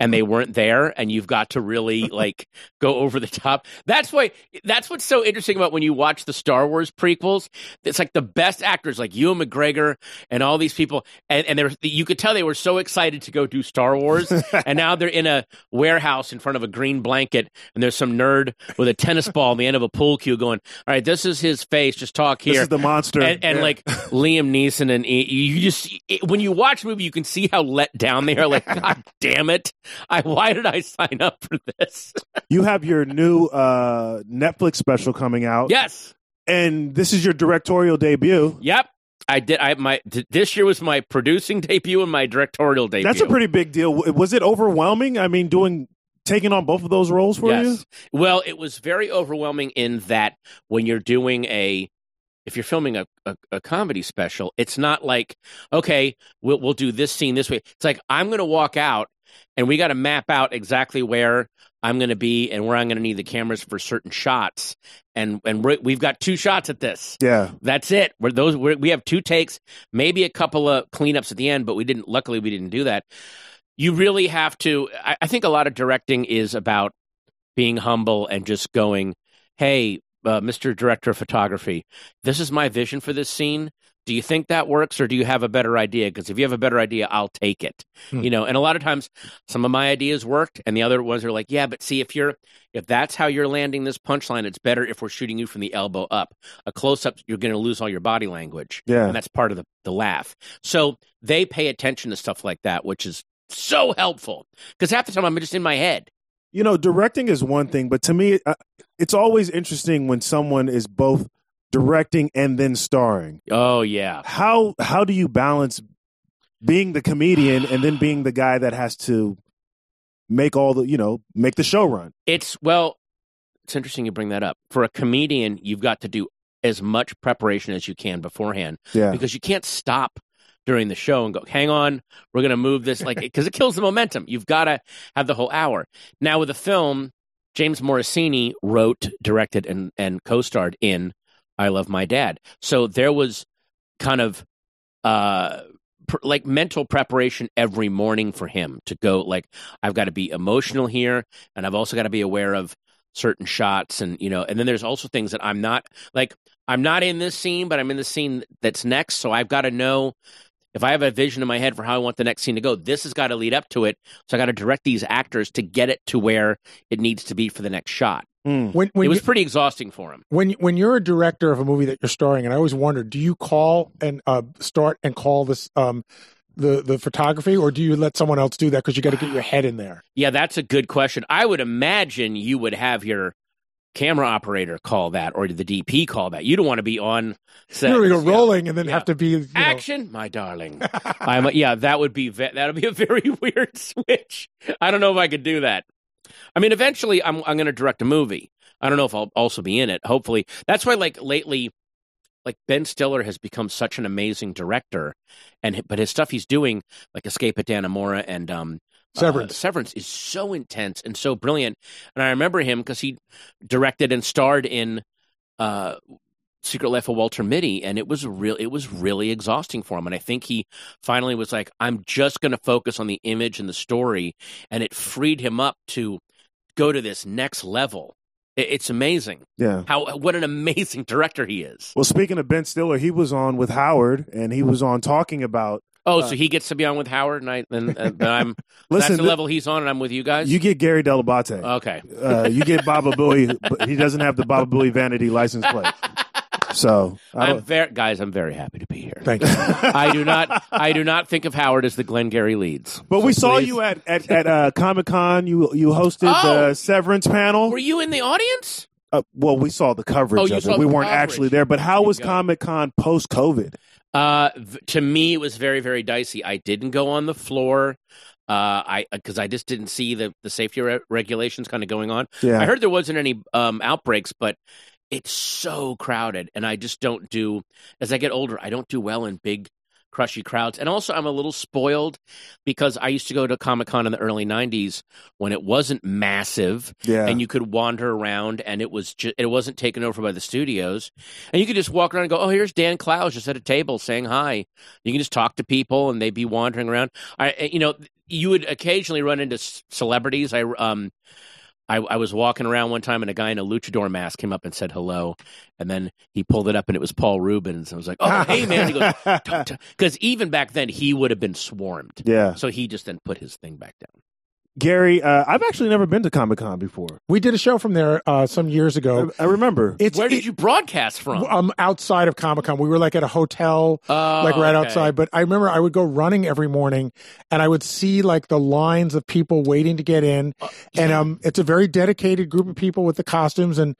and they weren't there, and you've got to really like go over the top. That's why that's what's so interesting about when you watch the Star Wars prequels. It's like the best actors like Ewan McGregor and all these people and, and they're you could tell they were so excited to go do Star Wars and now they're in a warehouse in front of a green blanket and there's some nerd with a tennis ball on the end of a pool cue going, All right, this is his face, just talk here This is the monster. and, and Yeah. like Liam Neeson, and you just it, when you watch the movie, you can see how let down they are. Like, God damn it! I why did I sign up for this? you have your new uh, Netflix special coming out. yes, and this is your directorial debut. yep. I did. I my th- this year was my producing debut and my directorial debut. That's a pretty big deal. Was it overwhelming? I mean, doing taking on both of those roles for you? Well, it was very overwhelming in that when you're doing a if you're filming a, a, a comedy special, it's not like, okay, we'll we'll do this scene this way. It's like I'm gonna walk out and we gotta map out exactly where I'm gonna be and where I'm gonna need the cameras for certain shots. And and we're, we've got two shots at this. Yeah. That's it. We're those we're, we have two takes, maybe a couple of cleanups at the end, but we didn't. Luckily, we didn't do that. You really have to. I, I think a lot of directing is about being humble and just going, "Hey, uh, Mr. Director of Photography, this is my vision for this scene. Do you think that works, or do you have a better idea? Because if you have a better idea, I'll take it. Hmm. You know." And a lot of times, some of my ideas worked, and the other ones are like, "Yeah, but see, if you're if that's how you're landing this punchline, it's better if we're shooting you from the elbow up. A close up, you're going to lose all your body language, Yeah. and that's part of the, the laugh. So they pay attention to stuff like that, which is so helpful because half the time I'm just in my head. You know, directing is one thing, but to me, uh, it's always interesting when someone is both directing and then starring. Oh yeah, How how do you balance being the comedian and then being the guy that has to make all the you know make the show run? it's well, it's interesting you bring that up. For a comedian, you've got to do as much preparation as you can beforehand Yeah, because you can't stop during the show and go, hang on, we're going to move this like because it kills the momentum. You've got to have the whole hour. Now with the film, James Morosini wrote, directed, and and co-starred in I Love My Dad. So there was kind of uh pr- like mental preparation every morning for him to go like I've got to be emotional here and I've also got to be aware of certain shots and you know and then there's also things that I'm not like I'm not in this scene but I'm in the scene that's next so I've got to know if I have a vision in my head for how I want the next scene to go this has got to lead up to it so I got to direct these actors to get it to where it needs to be for the next shot Mm. When when it was you, pretty exhausting for him when when you're a director of a movie that you're starring, and I always wonder, do you call and uh, start and call this um the the photography, or do you let someone else do that because you got to get your head in there? Yeah, that's a good question. I would imagine you would have your camera operator call that or did the DP call that. You don't want to be on set. you know, go Yeah. rolling and then Yeah. have to be you know, Action, my darling. I'm yeah, that would be ve- that would be a very weird switch. I don't know if I could do that. I mean, eventually, I'm I'm going to direct a movie. I don't know if I'll also be in it. Hopefully, that's why like lately, like Ben Stiller has become such an amazing director, and but his stuff he's doing, like Escape at Dannemora and um, uh, Severance. Severance is so intense and so brilliant. And I remember him because he directed and starred in uh, Secret Life of Walter Mitty, and it was real. It was really exhausting for him. And I think he finally was like, "I'm just going to focus on the image and the story," and it freed him up to go to this next level. It's amazing yeah. how what an amazing director he is. Well, speaking of Ben Stiller, he was on with Howard, and he was on talking about. Oh, Uh, so he gets to be on with Howard, and I and, and I'm Listen, that's the level he's on, and I'm with you guys. you get Gary Dell'Abate. okay? uh, you get Baba Booey, but he doesn't have the Baba Booey vanity license plate. So I I'm very guys. I'm very happy to be here. Thank you. I do not. I do not think of Howard as the Glengarry leads. But So we saw please- you at at, at uh, Comic Con. You you hosted Oh! the Severance panel. Were you in the audience? Uh, well, we saw the coverage Oh, of it. We weren't coverage. actually there. But how was. Comic Con post COVID? Uh, v- to me, it was very, very dicey. I didn't go on the floor. Uh, I because I just didn't see the the safety re- regulations kind of going on. Yeah, I heard there wasn't any um, outbreaks, but it's so crowded, and I just don't do. As I get older, I don't do well in big, crushy crowds, and also I'm a little spoiled because I used to go to Comic Con in the early '90s when it wasn't massive, yeah. and you could wander around, and it was just it wasn't taken over by the studios, and you could just walk around and go, "Oh, here's Dan Clowes just at a table saying hi." You can just talk to people, and they'd be wandering around. I, you know, you would occasionally run into celebrities. I um. I, I was walking around one time and a guy in a luchador mask came up and said hello, and then he pulled it up and it was Paul Reubens. I was like, "Oh, hey man!" He goes, "Because even back then he would have been swarmed." yeah, So he just then put his thing back down. Gary. Uh, I've actually never been to Comic Con before. We did a show from there uh, some years ago. I, I remember. It's Where did it- you broadcast from? um outside of Comic Con. We were like at a hotel, Oh, like right okay. outside. But I remember I would go running every morning, and I would see like the lines of people waiting to get in. Uh, And um, it's a very dedicated group of people with the costumes, and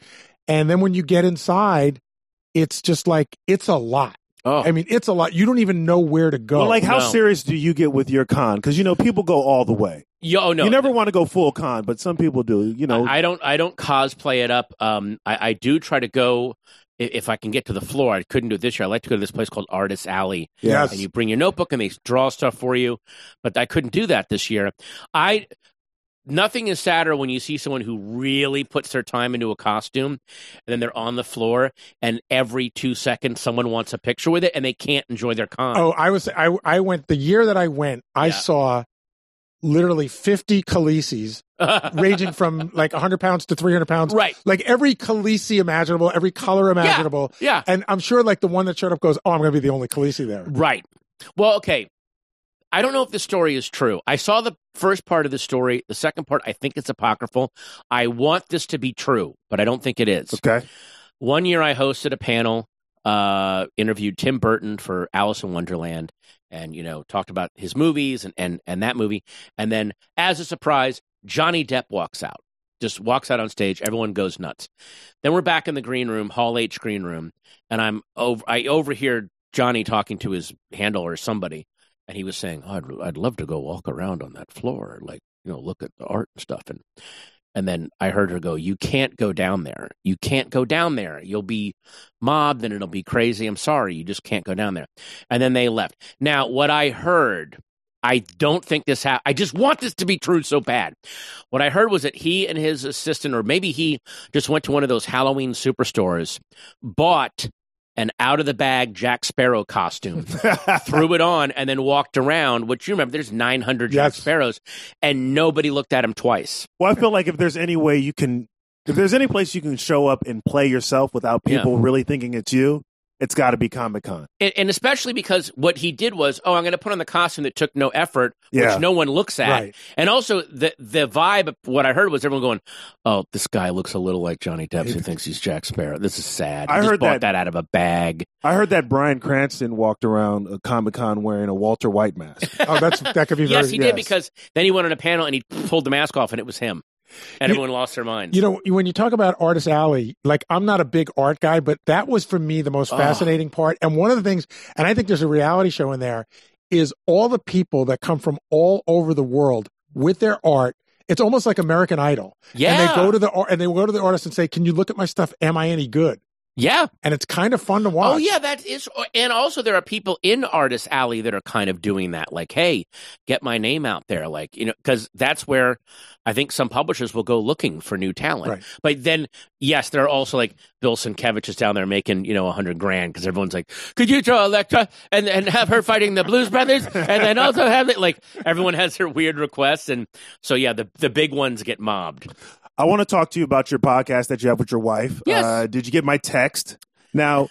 and then when you get inside, it's just like it's a lot. Oh, I mean, it's a lot. You don't even know where to go. well, like, how no. serious do you get with your con? Because you know, people go all the way. Yo, oh, no, You never want to go full con, but some people do. You know, I, I don't. I don't cosplay it up. Um, I, I do try to go if I can get to the floor. I couldn't do it this year. I like to go to this place called Artist Alley, yes, and you bring your notebook and they draw stuff for you. But I couldn't do that this year. I nothing is sadder when you see someone who really puts their time into a costume, and then they're on the floor, and every two seconds someone wants a picture with it, and they can't enjoy their con. Oh, I was I I went the year that I went. I Yeah. saw literally fifty Khaleesi's ranging from like 100 pounds to 300 pounds. right? Like every Khaleesi imaginable, every color imaginable. Yeah. And I'm sure like the one that showed up goes, oh, I'm going to be the only Khaleesi there. Right. Well, okay. I don't know if the story is true. I saw the first part of the story. The second part, I think it's apocryphal. I want this to be true, but I don't think it is. okay. One year I hosted a panel, uh, interviewed Tim Burton for Alice in Wonderland, and you know talked about his movies and and and that movie. And then, as a surprise, Johnny Depp walks out. Just walks out on stage. Everyone goes nuts. Then we're back in the green room, Hall H green room, and I'm over. I overhear Johnny talking to his handler or somebody, and he was saying, oh, "I'd I'd love to go walk around on that floor, like you know, look at the art and stuff." And and then I heard her go, "You can't go down there. You can't go down there. You'll be mobbed, and it'll be crazy. I'm sorry, you just can't go down there." And then they left. Now, what I heard, I don't think this happened. I just want this to be true so bad. What I heard was that he and his assistant, or maybe he just went to one of those Halloween superstores, bought an out of the bag Jack Sparrow costume, threw it on, and then walked around. Which you remember, there's 900 Jack Yes. Sparrows, and nobody looked at him twice. Well, I feel like if there's any way you can, if there's any place you can show up and play yourself without Yeah. people really thinking it's you, it's got to be Comic Con. and, and especially because what he did was, oh, I'm going to put on the costume that took no effort, Yeah. which no one looks at, Right. and also the the vibe. What I heard was everyone going, "Oh, this guy looks a little like Johnny Depp who thinks he's Jack Sparrow. This is sad." He I just heard bought that- that out of a bag. I heard that Bryan Cranston walked around a Comic Con wearing a Walter White mask. Oh, that's that could be very yes, he did because then he went on a panel and he pulled the mask off and it was him, and You- everyone lost their minds. You know, when you talk about Artist Alley, like I'm not a big art guy, but that was for me the most Oh. fascinating part. And one of the things, and I think there's a reality show in there, is all the people that come from all over the world with their art. It's almost like American Idol. yeah, And they go to the and they go to the artist and say, Can you look at my stuff? Am I any good? Yeah. And it's kind of fun to oh, watch. Oh yeah, that is, uh, and also there are people in Artist Alley that are kind of doing that. Like, hey, get my name out there, like you know, because that's where I think some publishers will go looking for new talent. Right. But then, yes, there are also like Bill Sienkiewicz is down there making you know a hundred grand because everyone's like, could you draw Elektra and and have her fighting the Blues Brothers, and then also have it like everyone has their weird requests, and so yeah, the the big ones get mobbed. I want to talk to you about your podcast that you have with your wife. Yes. Uh, did you get my text? Now,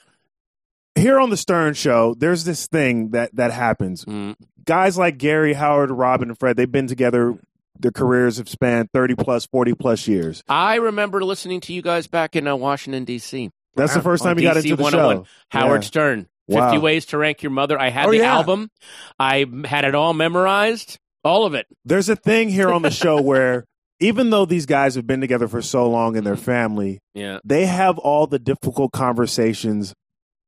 here on the Stern Show, there's this thing that that happens. Mm. Guys like Gary, Howard, Robin, and Fred, they've been together. Their careers have spanned 30 plus, 40 plus years. I remember listening to you guys back in uh, Washington D.C. That's the first time you got into the show. Howard Yeah. Stern. Wow. 50 Ways to Rank Your Mother. I had Oh, the yeah. album. I had it all memorized. All of it. There's a thing here on the show where even though these guys have been together for so long in their family, Yeah. they have all the difficult conversations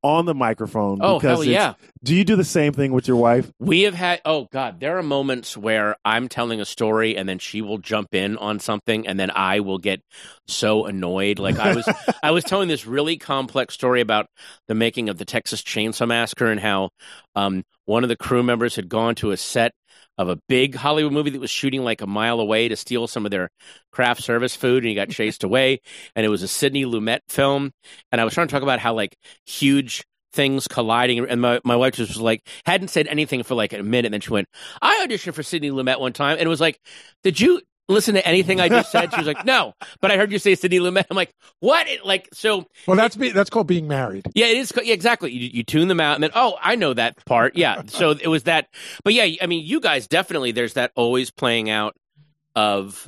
on the microphone. Oh, because hell yeah. Do you do the same thing with your wife? We have had, oh God, there are moments where I'm telling a story and then she will jump in on something and then I will get so annoyed. Like I was, I was telling this really complex story about the making of the Texas Chainsaw Massacre and how um, one of the crew members had gone to a set of a big Hollywood movie that was shooting like a mile away to steal some of their craft service food and he got chased away. And it was a Sidney Lumet film. And I was trying to talk about how like huge things colliding. And my, my wife just was like, hadn't said anything for like a minute. And then she went, I auditioned for Sidney Lumet one time. And it was like, did you listen to anything I just said? She was like, no, but I heard you say Sidney Lumet. I'm like, what? Like, so Well, that's be, that's called being married. yeah, it is. Yeah, exactly. You, you tune them out, and then oh, I know that part. Yeah. So it was that. But yeah, I mean, you guys definitely. There's that always playing out of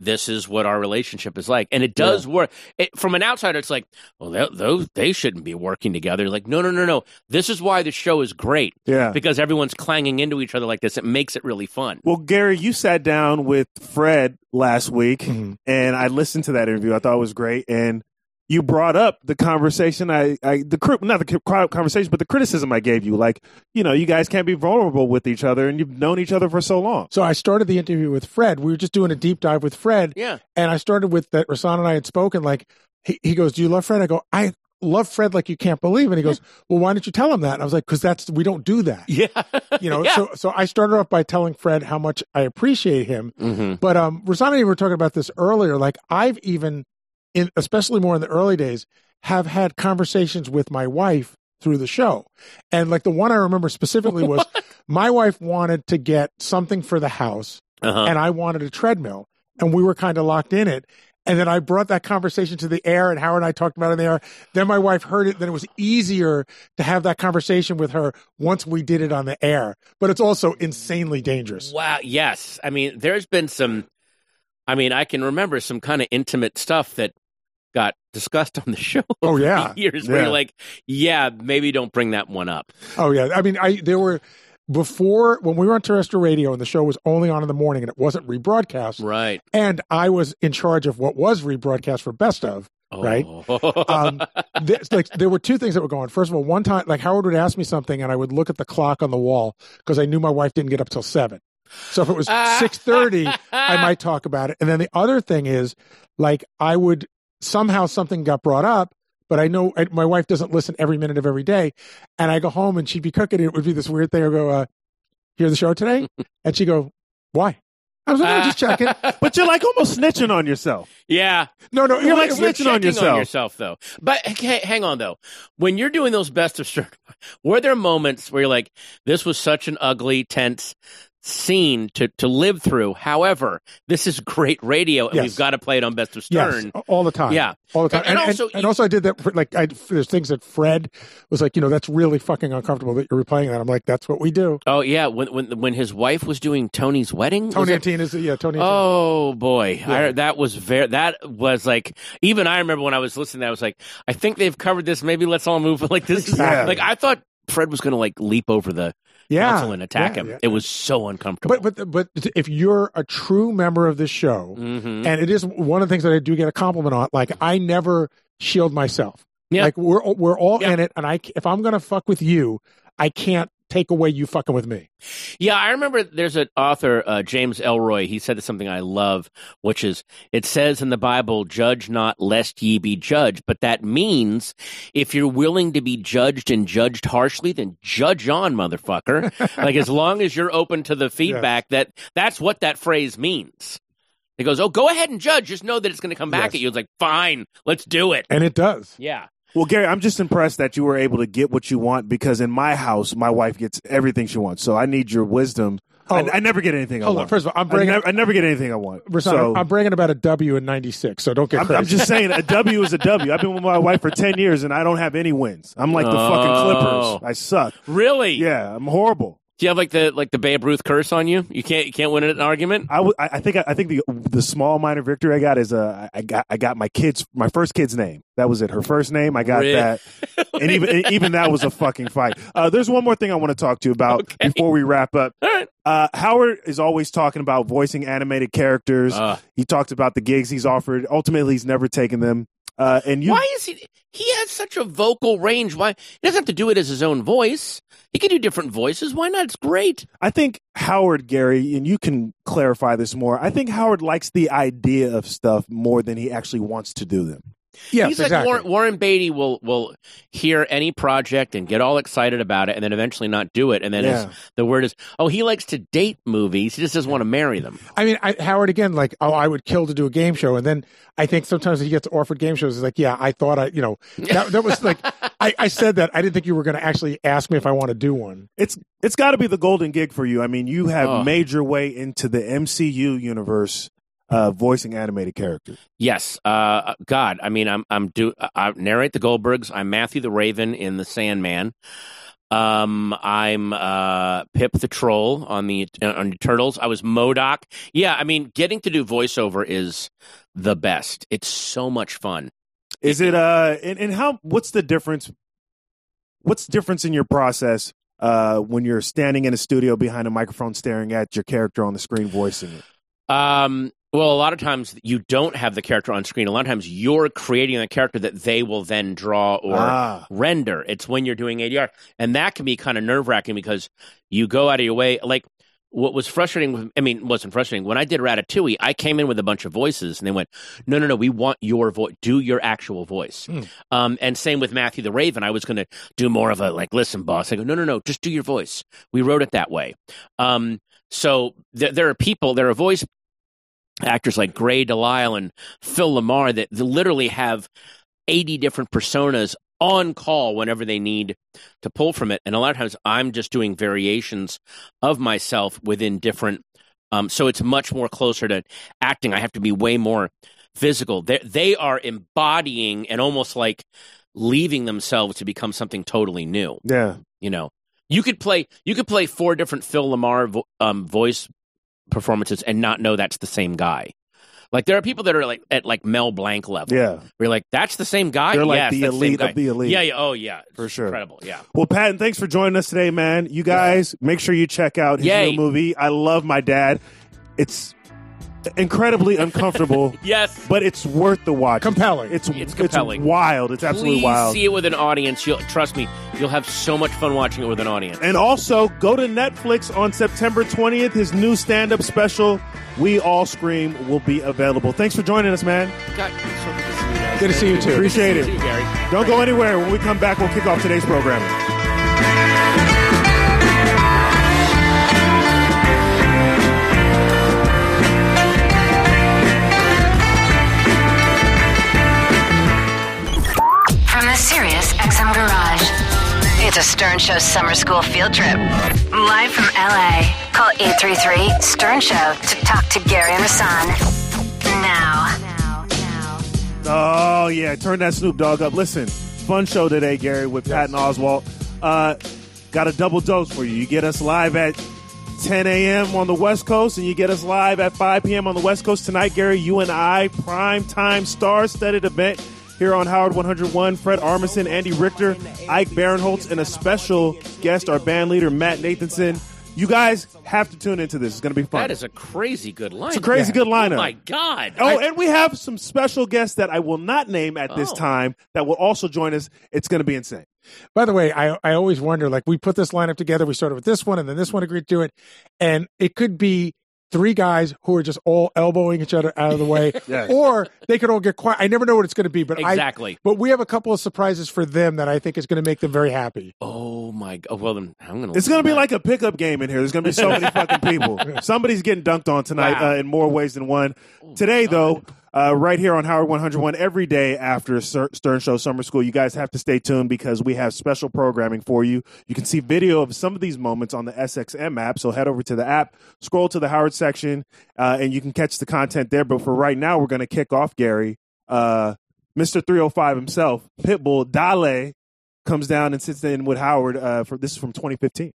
this is what our relationship is like, and it does work. It, from an outsider, it's like, well, they, those they shouldn't be working together. Like, no, no, no, no. This is why the show is great Yeah. because everyone's clanging into each other like this. It makes it really fun. Well, Gary, you sat down with Fred last week, Mhm. and I listened to that interview. I thought it was great, and you brought up the conversation. I, I the cri- not the cri- conversation, but the criticism I gave you. Like, you know, you guys can't be vulnerable with each other, and you've known each other for so long. So I started the interview with Fred. We were just doing a deep dive with Fred. Yeah. And I started with that Rasan and I had spoken. Like, he, he goes, Do you love Fred? I go, I love Fred like you can't believe. And he goes, Well, why don't you tell him that? And I was like, Because that's, we don't do that. Yeah. You know, Yeah. so so I started off by telling Fred how much I appreciate him. hmm But um Rasan and I were talking about this earlier. Like I've even in especially more in the early days, have had conversations with my wife through the show. And like the one I remember specifically was my wife wanted to get something for the house Uh-huh. and I wanted a treadmill, and we were kind of locked in it. And then I brought that conversation to the air, and Howard and I talked about it in the air. Then my wife heard it. Then it was easier to have that conversation with her once we did it on the air. But it's also insanely dangerous. Wow. Yes. I mean, there's been some. I mean, I can remember some kind of intimate stuff that got discussed on the show. Oh yeah, years where you're like, yeah, maybe don't bring that one up. oh yeah. I mean, I there were before when we were on terrestrial radio and the show was only on in the morning and it wasn't rebroadcast. Right. And I was in charge of what was rebroadcast for Best of. Right. Oh. um, th- like there were two things that were going. First of all, one time, like Howard would ask me something, and I would look at the clock on the wall because I knew my wife didn't get up till seven. So if it was six thirty, I might talk about it. And then the other thing is, like, I would somehow something got brought up, but I know I, my wife doesn't listen every minute of every day, and I go home and she'd be cooking, and it would be this weird thing. I go, uh, "Hear the show today?" and she go, "Why?" I was like, "No, just checking." But you're like almost snitching on yourself. yeah. No, no, You're it like was- You're snitching on checking yourself. yourself, though. But hey, hang on, though. When you're doing those best of certain, were there moments where you're like, "This was such an ugly, tense scene to to live through"? However, this is great radio, and Yes. we've got to play it on Best of Yes, Stern. all the time. Yeah. all the time. And- And, and also and you- also, I did that. For, like, I there's things that Fred was like, you know, that's really fucking uncomfortable that you're replaying that. I'm like, that's what we do. Oh yeah, when when when his wife was doing Tony's wedding, Tony Antine is yeah, Tony. Antine. Oh boy, Yeah. I, that was very. That was like even I remember when I was listening. I was like, I think they've covered this. Maybe let's all move. Like this is Exactly. like I thought Fred was going to like leap over the yeah, console and attack yeah, him. yeah. It was so uncomfortable. But but but if you're a true member of this show, Mhm. and it is one of the things that I do get a compliment on. Like I never shield myself. Yeah. Like we're we're all in it, and I if I'm gonna fuck with you, I can't take away you fucking with me. Yeah, I remember there's an author, uh, James Ellroy. He said something I love, which is it says in the Bible, judge not lest ye be judged. But that means if you're willing to be judged and judged harshly, then judge on, motherfucker. like as long as you're open to the feedback, that that's what that phrase means. It goes, Oh, go ahead and judge. Just know that it's going to come back Yes. at you. It's like, fine, let's do it. And it does. Yeah. Well, Gary, I'm just impressed that you were able to get what you want because in my house, my wife gets everything she wants. So I need your wisdom. Oh. I, I never get anything I Hold on. First of all, I'm I, bringing. never, I never get anything I want. Rasan, so I'm bragging about a W in '96, so don't get I'm. I'm just saying a W is a W. I've been with my wife for 10 years and I don't have any wins. I'm like the Oh. fucking Clippers. Oh. I suck. Really? Yeah, I'm horrible. Do you have like the like the Babe Ruth curse on you? You can't you can't win an argument. I, w- I think I think the the small minor victory I got is uh I got I got my kids my first kid's name that was it her first name I got Really? that and even and even that was a fucking fight. Uh, there's one more thing I want to talk to you about Okay. before we wrap up. Right. Uh, Howard is always talking about voicing animated characters. Uh, he talked about the gigs he's offered. Ultimately, he's never taken them. Uh, and you, why is he? He has such a vocal range. Why he doesn't have to do it as his own voice? He can do different voices. Why not? It's great. I think Howard, Gary, and you can clarify this more. I think Howard likes the idea of stuff more than he actually wants to do them. Yes, He's like exactly. Warren, Warren Beatty will will hear any project and get all excited about it, and then eventually not do it. And then Yeah. the word is, oh, he likes to date movies. He just doesn't want to marry them. I mean, I, Howard again, like, oh, I would kill to do a game show, and then I think sometimes he gets offered game shows. He's like, yeah, I thought I, you know, that, that was like, I, I said that I didn't think you were going to actually ask me if I want to do one. It's it's got to be the golden gig for you. I mean, you have Oh. made your way into the MCU universe, uh, voicing animated characters. Yes, uh, God. I mean, I'm I'm do I narrate the Goldbergs. I'm Matthew the Raven in the Sandman. Um, I'm uh, Pip the Troll on the uh, on the Turtles. I was MODOK. Yeah, I mean, getting to do voiceover is the best. It's so much fun. Is it uh and, and how what's the difference what's the difference in your process uh when you're standing in a studio behind a microphone staring at your character on the screen voicing it? Um, well, a lot of times you don't have the character on screen. A lot of times you're creating a character that they will then draw or ah, render. It's when you're doing ADR, and that can be kind of nerve wracking because you go out of your way. Like what was frustrating with, I mean, wasn't frustrating when I did Ratatouille. I came in with a bunch of voices, and they went, "No, no, no, we want your voice. Do your actual voice." Hmm. Um, and same with Matthew the Raven. I was going to do more of a like, "Listen, boss." I go, "No, no, no, just do your voice. We wrote it that way." Um, so th- there are people, there are voice actors like Grey DeLisle and Phil LaMarr that literally have 80 different personas on call whenever they need to pull from it. And a lot of times I'm just doing variations of myself within different. Um, so it's much more closer to acting. I have to be way more physical. They they are embodying and almost like leaving themselves to become something totally new. yeah. You know, you could play you could play four different Phil LaMarr vo- um, voice performances and not know that's the same guy. Like there are people that are like at like Mel Blanc level. Yeah. You're like, that's the same guy. They're like Yes, the elite guy. of the elite. Yeah, yeah. Oh, yeah. It's For sure. Incredible. Yeah. Well, Patton, thanks for joining us today, man. You guys, make sure you check out his Yay. new movie. I love my dad. It's incredibly uncomfortable, Yes. but it's worth the watch. Compelling. It's It's compelling. wild. It's absolutely Please wild. see it with an audience. You'll trust me. You'll have so much fun watching it with an audience. And also, go to Netflix on September 20th. His new stand up special, We All Scream, will be available. Thanks for joining us, man. God, so good to see you guys. Good to see you, too. Appreciate See you, it. Gary. Don't go anywhere. When we come back, we'll kick off today's programming. Stern Show Summer School field trip. Live from LA. Call 833 Stern Show to talk to Gary and Rasan. Now. Now, now. Oh, yeah. Turn that Snoop Dogg up. Listen, fun show today, Gary, with Patton Oswalt. Uh, got a double dose for you. You get us live at 10 a.m. on the West Coast, and you get us live at 5 p.m. on the West Coast tonight, Gary. You and I, prime time star studded event here on Howard 101. Fred Armisen, Andy Richter, Ike Barinholtz, and a special guest, our band leader, Matt Nathanson. You guys have to tune into this. It's going to be fun. That is a crazy good line. It's a crazy good lineup. Oh, my God. Oh, I- and we have some special guests that I will not name at this Oh. time that will also join us. It's going to be insane. By the way, I, I always wonder like we put this lineup together, we started with this one and then this one agreed to it. And it could be three guys who are just all elbowing each other out of the way. Yes. Or they could all get quiet. I never know what it's going to be, but I exactly. but we have a couple of surprises for them that I think is going to make them very happy. Oh, my God. Well, then I'm going to. It's going to be like a pickup game in here. There's going to be so many fucking people. Somebody's getting dunked on tonight Wow. uh, in more ways than one. Today, though, uh, right here on Howard 101, every day after Stern Show Summer School, you guys have to stay tuned because we have special programming for you. You can see video of some of these moments on the SXM app. So head over to the app, scroll to the Howard section, uh, and you can catch the content there. But for right now, we're going to kick off, Gary. Uh, Mr. 305 himself, Pitbull, Dale, comes down and sits in with Howard. Uh, for This is from 2015.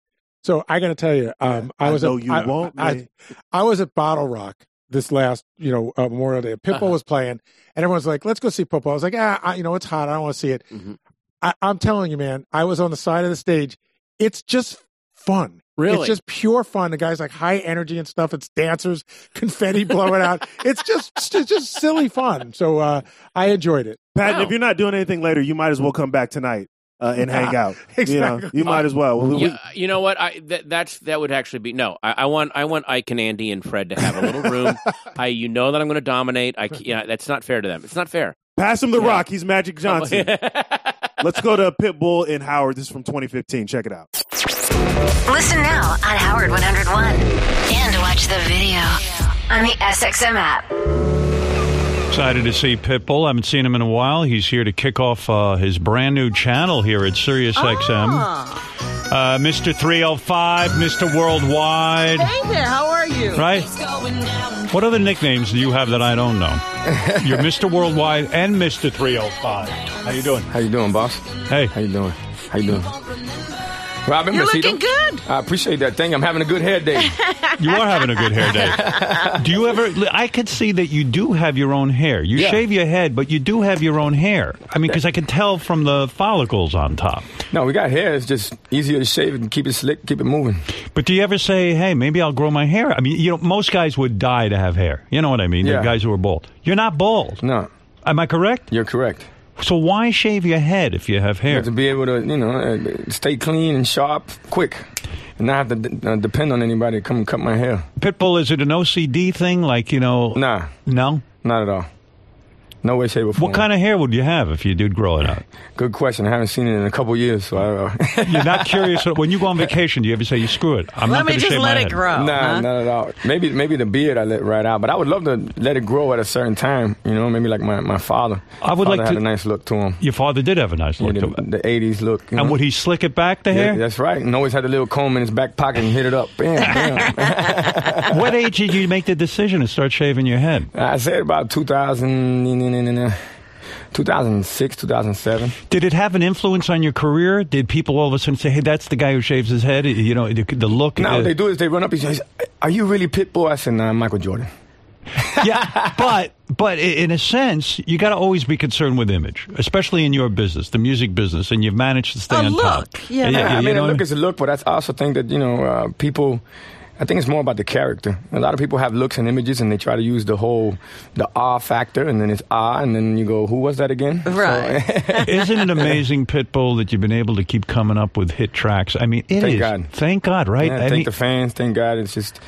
So I got to tell you, um, I, I was know at, you I, won't, I. I was at BottleRock this last, you know, uh, Memorial Day. Pitbull Uh-huh. was playing, and everyone's like, "Let's go see Pitbull." I was like, "Ah, I, you know, it's hot. I don't want to see it." Mhm. I, I'm telling you, man. I was on the side of the stage. It's just fun. Really? It's just pure fun. The guy's like high energy and stuff. It's dancers, confetti blowing out. It's just it's just silly fun. So uh, I enjoyed it. Pat, Wow. if you're not doing anything later, you might as well come back tonight uh, and hang out. You know, Exactly. you might as well. We- we- Yeah, you know what? I that, that's that would actually be no. I, I want I want Ike and Andy and Fred to have a little room. I you know that I'm going to dominate. I c- yeah, that's not fair to them. It's not fair. pass him the Yeah. rock. He's Magic Johnson. Let's go to Pitbull in Howard. This is from 2015. Check it out. Listen now on Howard 101 and watch the video on the SXM app. Excited to see Pitbull. I haven't seen him in a while. He's here to kick off uh, his brand new channel here at Sirius XM. Uh, Mr. 305, Mr. Worldwide, Hey there, how are you? right? What other nicknames do you have that I don't know? You're Mr. Worldwide and Mr. 305. How you doing? How you doing, boss? Hey, How you doing? How you doing? Robin, You're Mosquito? looking good. I appreciate that. Thank you. I'm having a good hair day. you are having a good hair day. Do you ever? I could see that you do have your own hair. You Yeah. shave your head, but you do have your own hair. I mean, because I can tell from the follicles on top. no, we got hair. It's just easier to shave and keep it slick, keep it moving. But do you ever say, "Hey, maybe I'll grow my hair"? I mean, you know, most guys would die to have hair. You know what I mean? Yeah. The guys who are bald. You're not bald. No, Am I correct? you're correct. So why shave your head if you have hair? to be able to, you know, uh, stay clean and sharp, quick, and not have to d- uh, depend on anybody to come and cut my hair. Pitbull, is it an OCD thing? Like you know? Nah, No. not at all. No way, shape, or form. What kind of hair would you have if you did grow it out? Good question. I haven't seen it in a couple years, so I don't know. You're not curious when you go on vacation. Do you ever say, "You screw it"? I'm Let not me just shave let it head." grow. Nah, huh? not at all. Maybe maybe the beard I let right out, but I would love to let it grow at a certain time. You know, maybe like my, my father. I would father like had to- a nice look to him. Your father did have a nice Yeah, look the, to it. the 80s look. And know? would he slick it back the Yeah, hair? that's right. And always had a little comb in his back pocket and hit it up. Bam, bam. what age did you make the decision to start shaving your head? I said about 2000, 2006, 2007. Did it have an influence on your career? Did people all of a sudden say, "Hey, that's the guy who shaves his head"? You know, the, the look. Now uh, they do is they run up and say, "Are you really Pitbull?" I said, "Nah, I'm Michael Jordan." yeah, but but in a sense, you got to always be concerned with image, especially in your business, the music business, and you've managed to stay A on look, top. yeah. Yeah, I you mean, know a what look is a look, but I also think that you know uh, people. I think it's more about the character. A lot of people have looks and images, and they try to use the whole the ah factor, and then it's ah, and then you go, "Who was that again?" Right. Isn't it amazing, Pitbull, that you've been able to keep coming up with hit tracks? I mean, it is. Thank God. Thank God, right? Yeah, I thank mean, the fans. Thank God. It's just,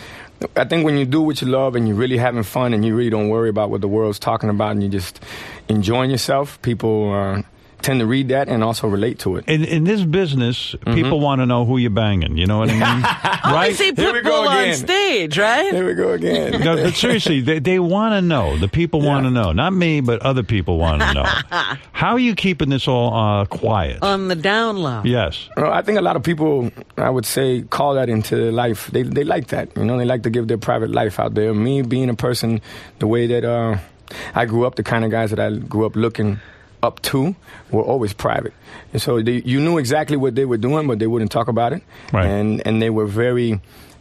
I think when you do what you love and you're really having fun and you really don't worry about what the world's talking about and you're just enjoying yourself, people uh, tend to read that and also relate to it. in, in this business, Mm-hmm. people want to know who you're banging. You know what I mean? I right? see Here we Pitbull on stage, right? Here we go again. No, but seriously, they, they want to know. The people want to know. Not me, but other people want to know. How are you keeping this all uh, quiet? On the down low. yes. Well, I think a lot of people, I would say, call that into their life. They they like that, you know. They like to give their private life out there. Me being a person, the way that uh, I grew up, the kind of guys that I grew up looking up to were always private, and so they, you knew exactly what they were doing, but they wouldn't talk about it. Right. And and they were very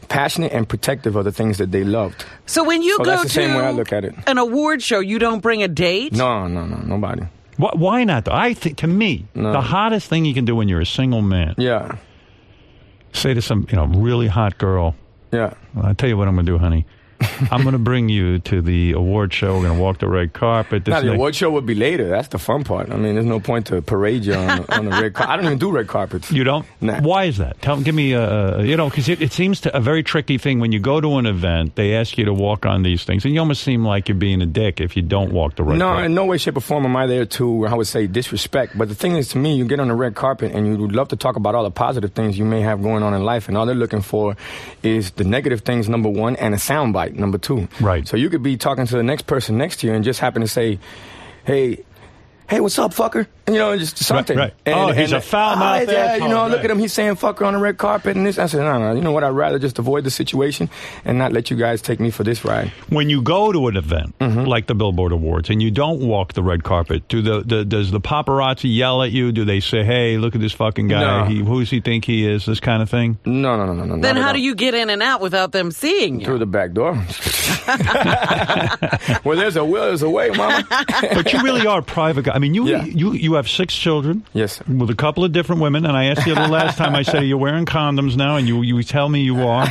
passionate and protective of the things that they loved. So when you So go that's the to same way I look at it. an award show, you don't bring a date? No, no, no, nobody. Wh- why not? Though? I think, to me, No. the hottest thing you can do when you're a single man, Yeah, say to some, you know, really hot girl, yeah. I'll tell you what I'm going to do, honey. I'm going to bring you to the award show. We're going to walk the red carpet. This Now, the award show would be later. That's the fun part. I mean, there's no point to parade you on, on the red carpet. I don't even do red carpets. You don't? Nah. Why is that? Tell, give me a, you know, because it, it seems to a very tricky thing when you go to an event. They ask you to walk on these things, and you almost seem like you're being a dick if you don't walk the red No, carpet. in no way, shape, or form am I there to, I would say, disrespect. But the thing is, to me, you get on the red carpet and you would love to talk about all the positive things you may have going on in life, and all they're looking for is the negative things, number one, and a soundbite, number two. Right. So you could be talking to the next person next to you and just happen to say, hey, hey, what's up, fucker? You know, just something. right. Oh, he's a foul-mouthed Yeah, you know, asshole, look at him. He's saying fucker on the red carpet and this. I said, no, no, you know what? I'd rather just avoid the situation and not let you guys take me for this ride. When you go to an event Mm-hmm. like the Billboard Awards and you don't walk the red carpet, do the, the does the paparazzi yell at you? Do they say, "Hey, look at this fucking guy. No. He, who does he think he is?" This kind of thing. No, no, no, no, no. Then how do you get in and out without them seeing you? Through the back door. Where there's a will, there's a way, mama. But you really are a private guy. I mean, you Yeah. you you have six children. Yes, sir. With a couple of different women, and I asked you the last time. I said, "Are you wearing condoms now?" And you you tell me you are.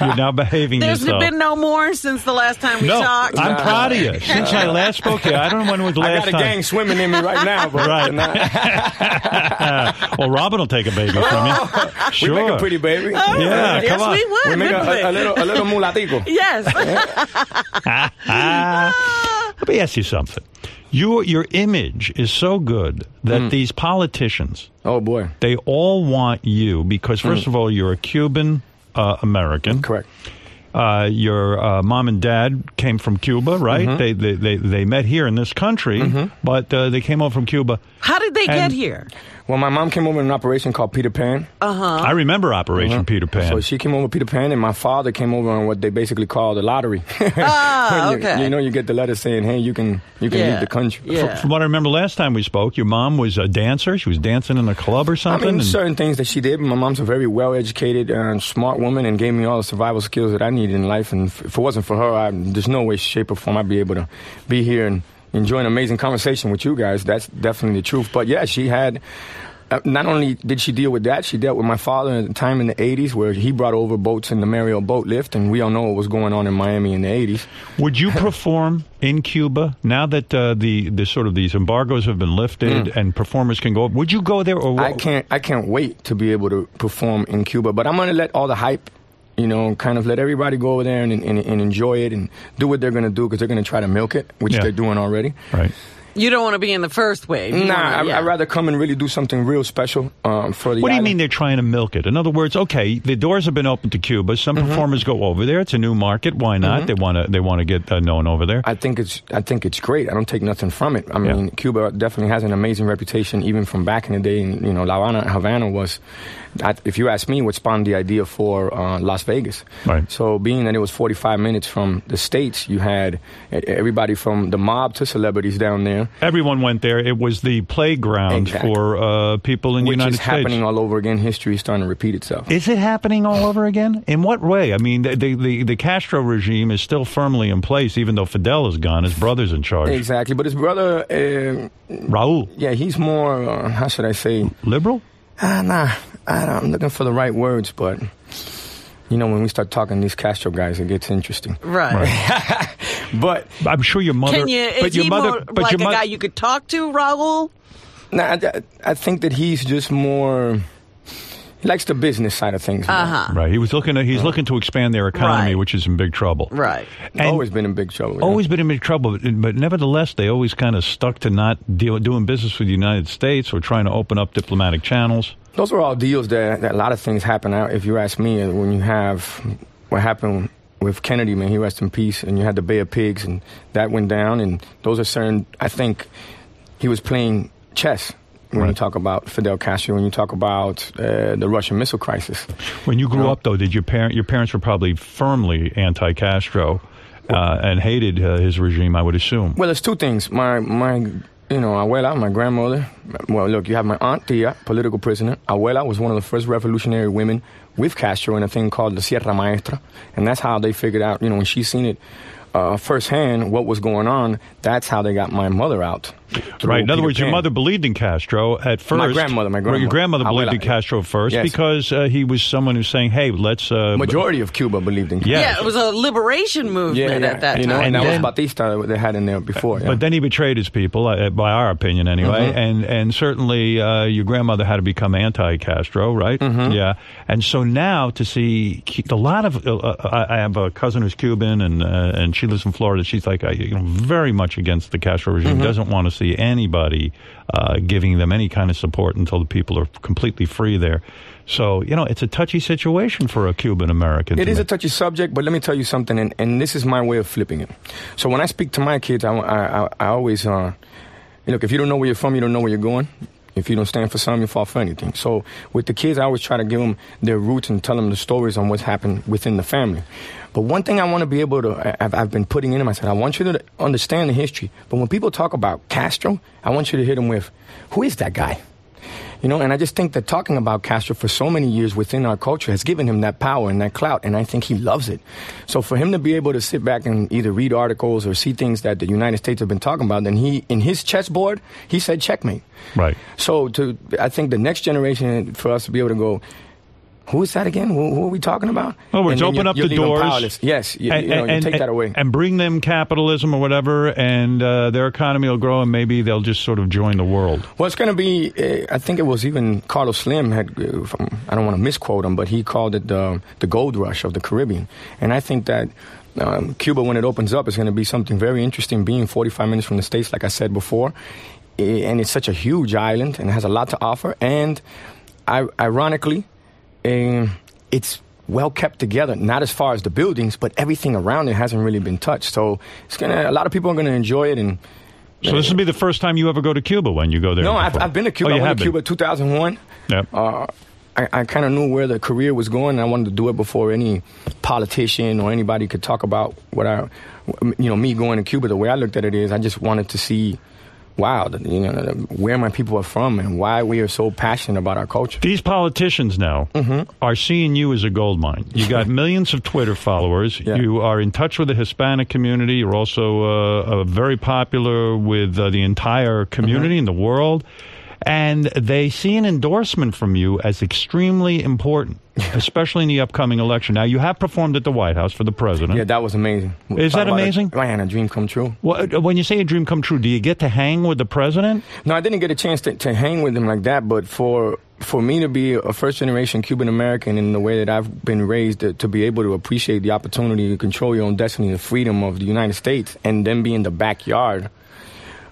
You're now behaving There's yourself. been no more since the last time we no, talked. I'm proud of you. Since I last spoke to you, I don't know when was the last time. I last got a time. gang swimming in me right now, but Right. well, Robin will take a baby from you. Sure. we make a pretty baby. Oh, yeah, yes, come on. we would. We make a, wouldn't we? a, a little a little mulatico. Yes. Let me ask you something. Your your image is so good that Mm. these politicians Oh boy, they all want you because first of all you're a Cuban uh, American. Mm. correct. Uh, your uh, mom and dad came from Cuba, right? Mm-hmm. They, they they they met here in this country, but uh, they came over from Cuba. How did they get here? Well, my mom came over in an operation called Peter Pan. Uh huh. I remember Operation Peter Pan. Uh-huh. So she came over Peter Pan, and my father came over on what they basically call the lottery. Ah, When you, okay. you know, you get the letter saying, "Hey, you can you can Yeah. leave the country." Yeah. From what I remember last time we spoke, your mom was a dancer. She was dancing in a club or I something. mean, and- certain things that she did. My mom's a very well-educated and smart woman, and gave me all the survival skills that I needed in life. And if if it wasn't for her, I, there's no way, shape, or form I'd be able to be here and enjoy an amazing conversation with you guys. That's definitely the truth. But yeah, she had. Uh, not only did she deal with that, she dealt with my father at the time in the 80s where he brought over boats in the Mariel boat lift, and we all know what was going on in Miami in the 80s. Would you perform in Cuba now that uh, the the sort of these embargoes have been lifted and performers can go? Would you go there or Mm. I can't I can't wait to be able to perform in Cuba. But I'm gonna let all the hype, you know, kind of let everybody go over there and, and, and enjoy it and do what they're gonna do because they're gonna try to milk it, which Yeah. they're doing already. Right. You don't want to be in the first wave. You Nah, wanna- I, yeah. I'd rather come and really do something real special um, for the. What do you island. mean they're trying to milk it? In other words, okay, the doors have been open to Cuba. Some Mm-hmm. performers go over there. It's a new market. Why not? They want to they want to get uh, known over there. I think it's I think it's great. I don't take nothing from it. I Yeah. mean, Cuba definitely has an amazing reputation, even from back in the day. And, you know, La Habana, Havana was, I, if you ask me, what spawned the idea for uh, Las Vegas. Right. So, being that it was 45 minutes from the states, you had everybody from the mob to celebrities down there, Everyone went there. It was the playground Exactly. for uh, people in the which United is happening all over again. History is starting to repeat itself. Is it happening all over again? In what way? I mean, the, the, the, the Castro regime is still firmly in place, even though Fidel is gone. His brother's in charge. Exactly, but his brother, uh, Raul, yeah, he's more. Uh, how should I say? liberal? Ah, nah, I don't, I'm looking for the right words, but you know, when we start talking these Castro guys, it gets interesting. Right. But I'm sure your mother. Can you? but your he mother, more but like your a mo- guy you could talk to, Raul? nah, I, I think that he's just more. He likes the business side of things. Uh huh. Right. He was looking. To, he's looking to expand their economy, Right. which is in big trouble. Right. And always been in big trouble. you know? always been in big trouble, but, but nevertheless, they always kind of stuck to not deal, doing business with the United States or trying to open up diplomatic channels. Those were all deals that, that a lot of things happen out. If you ask me, when you have what happened with Kennedy, man, he rest in peace, and you had the Bay of Pigs, and that went down, and those are certain. I think he was playing chess when you talk about Fidel Castro, when you talk about uh, the Russian Missile Crisis. When you grew No. up, though, did your parent your parents were probably firmly anti-Castro uh, and hated uh, his regime? I would assume. Well, there's two things. My my you know, abuela, my grandmother. Well, look, you have my aunt Tia, political prisoner. Abuela was one of the first revolutionary women with Castro in a thing called the Sierra Maestra, and that's how they figured out. You know, when she seen it uh, firsthand, what was going on. That's how they got my mother out. Right. In other Peter words, your mother believed in Castro at first. grandmother, my Well, your grandmother grandmother. believed in Castro first Yes. because uh, he was someone who's saying, "Hey, let's." Uh, Majority of Cuba believed in Castro. Yeah. Yeah, it was a liberation movement at that you time. know, and, And that then- was Batista that they had in there before. yeah. But then he betrayed his people, uh, by our opinion, anyway. Mm-hmm. And and certainly uh, your grandmother had to become anti-Castro, right? Mm-hmm. Yeah. And so now to see a lot of, uh, I I have a cousin who's Cuban, and uh, and she lives in Florida. She's like, uh, you know, very much against the Castro regime. Mm-hmm. Doesn't want to see anybody uh, giving them any kind of support until the people are completely free there. So you know, it's a touchy situation for a Cuban American. It is is a touchy subject, but let me tell you something, and, and this is my way of flipping it. So when I speak to my kids, I, I, I, I always, uh, look, if you don't know where you're from, you don't know where you're going. If you don't stand for something, you fall for anything. So with the kids, I always try to give them their roots and tell them the stories on what's happened within the family. But one thing I want to be able to, I've, I've been putting in them, I said, I want you to understand the history. But when people talk about Castro, I want you to hit them with, who is that guy? You know, and I just think that talking about Castro for so many years within our culture has given him that power and that clout, and I think he loves it. So for him to be able to sit back and either read articles or see things that the United States have been talking about, then he, in his chessboard, he said checkmate. Right. So to, I think the next generation for us to be able to go, who is that again? Who, who are we talking about? Oh, And it's then open up the doors. Yes, you, you know, you take that away. and bring them capitalism or whatever, and uh, their economy will grow, and maybe they'll just sort of join the world. Well, it's going to be. Uh, I think it was even Carlos Slim had. Uh, from, I don't want to misquote him, but he called it the the gold rush of the Caribbean, and I think that. Um, Cuba, when it opens up, is going to be something very interesting. Being 45 minutes from the states, like I said before, and it's such a huge island and it has a lot to offer. And I, ironically, um, it's well kept together. Not as far as the buildings, but everything around it hasn't really been touched. So it's gonna. A lot of people are going to enjoy it and. So this will be the first time you ever go to Cuba when you go there. No, I've. I've been to Cuba. Oh, you I went to been. Cuba 2001. Yep. Uh, I, I kind of knew where the career was going, and I wanted to do it before any politician or anybody could talk about what I, you know, me going to Cuba. The way I looked at it is, I just wanted to see, wow, you know, where my people are from and why we are so passionate about our culture. These politicians now Mm-hmm. are seeing you as a gold mine. You got millions of Twitter followers. Yeah. You are in touch with the Hispanic community. You're also uh, uh, very popular with uh, the entire community Mm-hmm. in the world. And they see an endorsement from you as extremely important, especially in the upcoming election. Now, you have performed at the White House for the president. Yeah, that was amazing. Is Talk that about a- amazing? Man, a dream come true. Well, uh, when you say a dream come true, do you get to hang with the president? No, I didn't get a chance to, to hang with him like that, but for for me to be a first generation Cuban American in the way that I've been raised, to, to be able to appreciate the opportunity to control your own destiny, the freedom of the United States, and then be in the backyard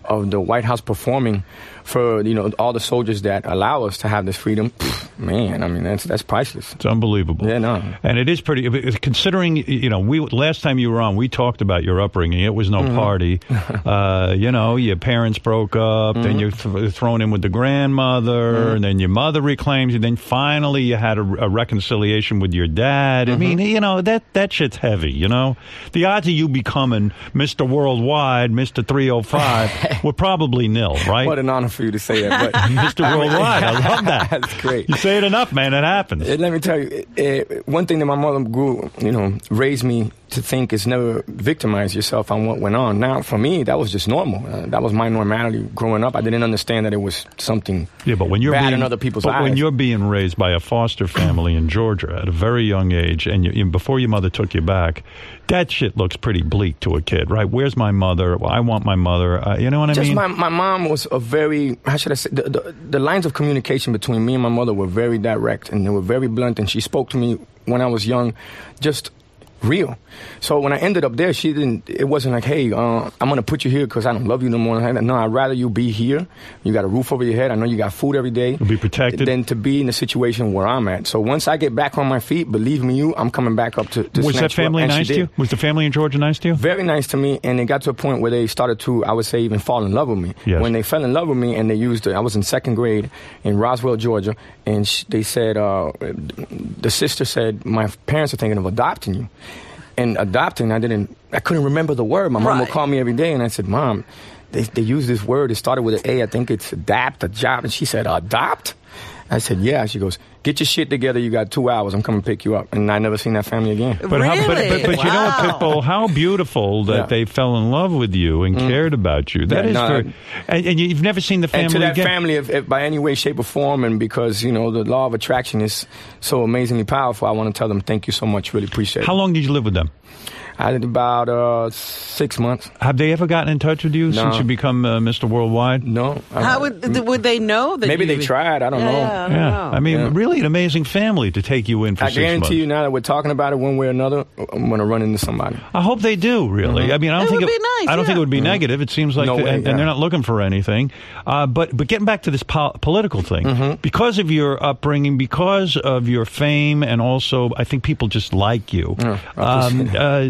of the White House performing for you know all the soldiers that allow us to have this freedom, pff, man, I mean that's that's priceless. It's unbelievable. Yeah, no. And it is pretty. Considering you know, we last time you were on, we talked about your upbringing. It was no Mm-hmm. party. uh, you know, your parents broke up. Mm-hmm. Then you're th- thrown in with the grandmother, and then your mother reclaims you. Then finally, you had a, a reconciliation with your dad. Mm-hmm. I mean, you know that that shit's heavy. You know, the odds of you becoming Mister Worldwide, Mister Three Hundred Five, were probably nil, right? What an honor for you to say that. But Mister Worldwide, I love that. That's great. You say it enough, man. It happens. Let me tell you, uh, one thing that my mother grew, you know, raised me to think is never victimize yourself on what went on. Now, for me, that was just normal. Uh, that was my normality growing up. I didn't understand that it was something Yeah, but when you're bad being, in other people's but eyes. when you're being raised by a foster family in Georgia at a very young age, and you, before your mother took you back, that shit looks pretty bleak to a kid, right? Where's my mother? Well, I want my mother. Uh, you know what I just mean? my, my mom was a very how should I say the, the the lines of communication between me and my mother were very direct and they were very blunt and she spoke to me when I was young just real so when I ended up there she didn't it wasn't like hey uh, I'm gonna put you here because I don't love you no more no I'd rather you be here you got a roof over your head I know you got food every day You'll be protected. than to be in the situation where I'm at so once I get back on my feet believe me you I'm coming back up to, to was that family nice to you? Was the family in Georgia nice to you? very nice to me, and it got to a point where they started to, I would say, even fall in love with me. Yes. When they fell in love with me, and they used, I was in second grade in Roswell, Georgia, and sh- they said, uh, the sister said, my parents are thinking of adopting you. And adopting, I didn't, I couldn't remember the word. My mom would call me every day, and I said, Mom, they, they use this word. It started with an A. I think it's adapt, adopt. And she said, adopt? I said, yeah. She goes, get your shit together. You got two hours. I'm coming to pick you up. And I never seen that family again. But, how, but, but, but you know what, Pitbull? How beautiful that Yeah. Mm. they fell in love with you and cared about you. That Yeah, is no, very. And, and you've never seen the family and to that again. family, if, if by any way, shape, or form, and because you know the law of attraction is so amazingly powerful, I want to tell them thank you so much. Really appreciate it. How long did you live with them? I did about uh, six months. Have they ever gotten in touch with you No. since you become uh, Mr. Worldwide? No, I- How would th- would they know that? maybe you, they tried. I don't Yeah, know. yeah, I don't Yeah, know. I mean, Yeah. really an amazing family to take you in for I six months. guarantee you now that we're talking about it one way or another, I'm going to run into somebody. I hope they do. Really, I mean, I don't It think would it, be nice, I don't think it would be negative. It seems like, No the- way, and, and they're not looking for anything. Uh, but but getting back to this po- political thing, because of your upbringing, because of your fame, and also I think people just like you. Yeah, um, uh,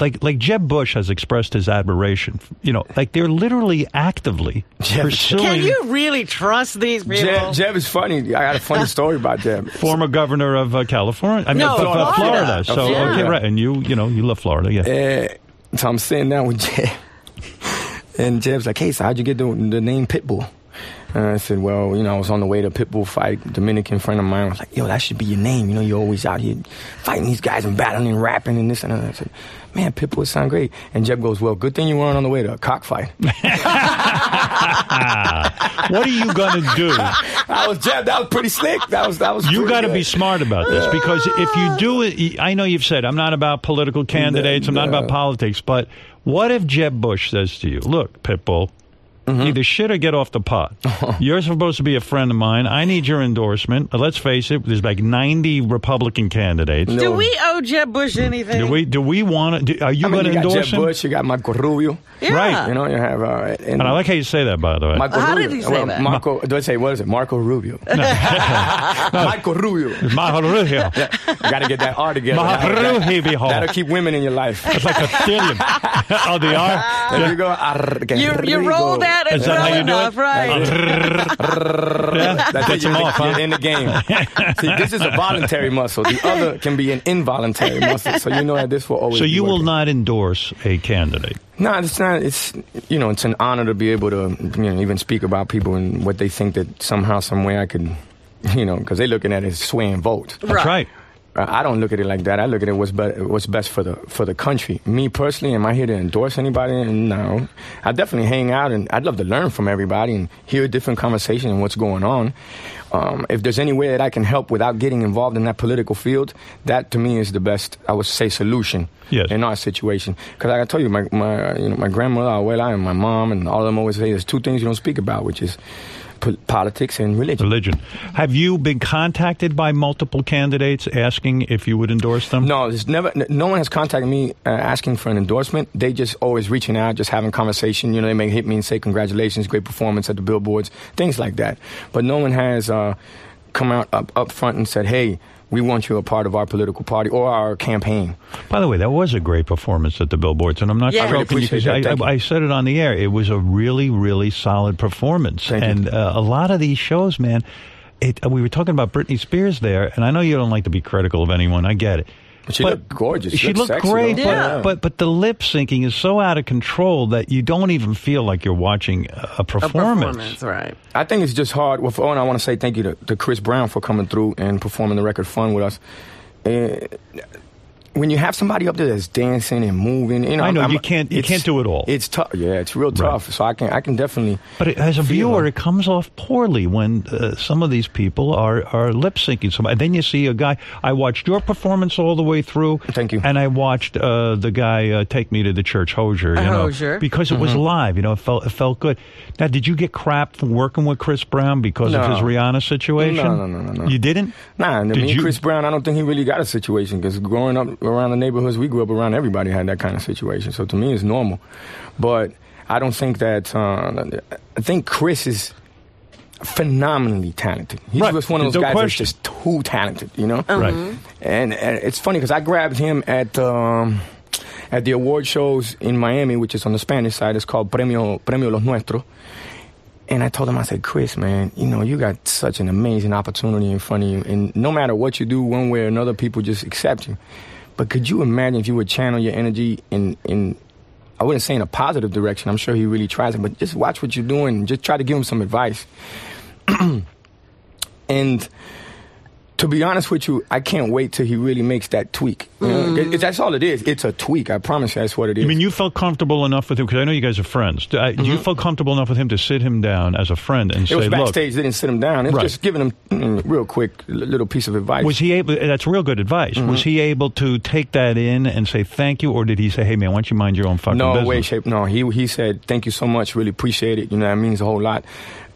like like Jeb Bush has expressed his admiration. You know, like they're literally actively Jeb- pursuing Can you really trust these people? Jeb, Jeb is funny. I got a funny story about Jeb. former governor of uh, California. I mean, No, of, of, uh, Florida. Florida. So Of Florida. okay, right, and you you know you love Florida, yeah. Uh, so I'm sitting down with Jeb, and Jeb's like, "Hey, so how'd you get the, the name Pitbull?" And I said, "Well, you know, I was on the way to a Pitbull fight. Dominican friend of mine was like, yo, that should be your name. You know, you're always out here fighting these guys and battling and rapping and this and that." I said, "Man, Pitbull would sound great." And Jeb goes, "Well, good thing you weren't on the way to a cockfight." what are you going to do? I was Jeb. That was pretty slick. That was that was. You got to be smart about this because if you do it, I know you've said I'm not about political candidates, I'm not about politics, but what if Jeb Bush says to you, "Look, Pitbull, Mm-hmm. either shit or get off the pot. You're supposed to be a friend of mine. I need your endorsement. Uh, Let's face it, there's like 90 Republican candidates. No. Do we owe Jeb Bush anything? Do we? Do we want to? Are you I mean, going to you got endorse Jeb him? Bush. You got Marco Rubio. Yeah. Right. You know, you have. Uh, and, And I like how you say that, by the way. Marco How Rubio. did he say well, that? Marco, do I say what is it? Marco Rubio. Marco Rubio. Maharuhio. Got to get that R together. Maharuhio. That'll keep women in your life. It's like a stallion. oh, the R. There you go. Ar- You, you roll that Is that well how you do it? right? yeah. That's Gets it. You're, off, huh? in the game. See, this is a voluntary muscle. The other can be an involuntary muscle. So you know that this will always. So be you will not endorse a candidate. No, it's not. It's you know, it's an honor to be able to you know even speak about people and what they think that somehow, some way, I could, you know, because they're looking at it as swaying votes. That's right. I don't look at it like that. I look at it what's be- what's best for the for the country. Me personally, am I here to endorse anybody? No. I definitely hang out and I'd love to learn from everybody and hear a different conversation and what's going on. Um, if there's any way that I can help without getting involved in that political field, that to me is the best. I would say solution Yes. in our situation. Because like I told you, my my you know my grandmother, abuela, and my mom, and all of them always say there's two things you don't speak about, which is politics and religion. Religion. Have you been contacted by multiple candidates asking if you would endorse them? No, there's never. No one has contacted me uh, asking for an endorsement. They just always reaching out, just having conversation. You know, they may hit me and say congratulations, great performance at the billboards, things like that. But no one has uh, come out up, up front and said, "Hey, we want you a part of our political party or our campaign." By the way, that was a great performance at the billboards, and I'm not Yeah. I really joking because that. I, I, I said it on the air. It was a really, really solid performance, Thank you. and uh, a lot of these shows, man. It, uh, we were talking about Britney Spears there, and I know you don't like to be critical of anyone. I get it. But she looked gorgeous. She She looked looked sexy, great, though. but, Yeah. but but the lip syncing is so out of control that you don't even feel like you're watching a, a A performance. performance, right? I think it's just hard. Well, for one, I want to say thank you to, to Chris Brown for coming through and performing the record fun with us. Uh, when you have somebody up there that's dancing and moving, you know, I know, I'm- you can't- you can't do it all. It's tough. Yeah, it's real tough. So I can I can definitely. But it- as a feel viewer, them. it comes off poorly when uh, some of these people are, are lip syncing somebody. Then you see a guy. I watched your performance all the way through. Thank you. And I watched uh, the guy uh, take me to the church, Hozier. You know, Hozier. because it Mm-hmm. was live. You know, it felt it felt good. Now, did you get crap from working with Chris Brown because of his Rihanna situation? No, no, no, no, no. You didn't. Nah, I Did mean, you- Chris Brown, I don't think he really got a situation because growing up around the neighborhoods we grew up around, everybody had that kind of situation. So to me, it's normal. But I don't think that. Uh, I think Chris is phenomenally talented. He's Right. just one of those no guys question. that's just too talented, you know. Right. And, and it's funny because I grabbed him at um, at the award shows in Miami, which is on the Spanish side. It's called Premio Premio Los Nuestros. And I told him, I said, Chris, man, you know, you got such an amazing opportunity in front of you, and no matter what you do, one way or another, people just accept you. But could you imagine if you would channel your energy in in I wouldn't say in a positive direction. I'm sure he really tries it, but just watch what you're doing. Just try to give him some advice. and to be honest with you, I can't wait till he really makes that tweak. You know? It- that's all it is. It's a tweak. I promise you, that's what it is. I mean, you felt comfortable enough with him because I know you guys are friends. Do, I, do you feel comfortable enough with him to sit him down as a friend and Mm-hmm. it say, was "Look"? backstage. They didn't sit him down. It was Right. just giving him mm, real quick little piece of advice. Was he able? That's real good advice. Mm-hmm. Was he able to take that in and say thank you, or did he say, "Hey, man, why don't you mind your own fucking no business"? way, shape. No, he he said thank you so much. Really appreciate it. You know that means a whole lot.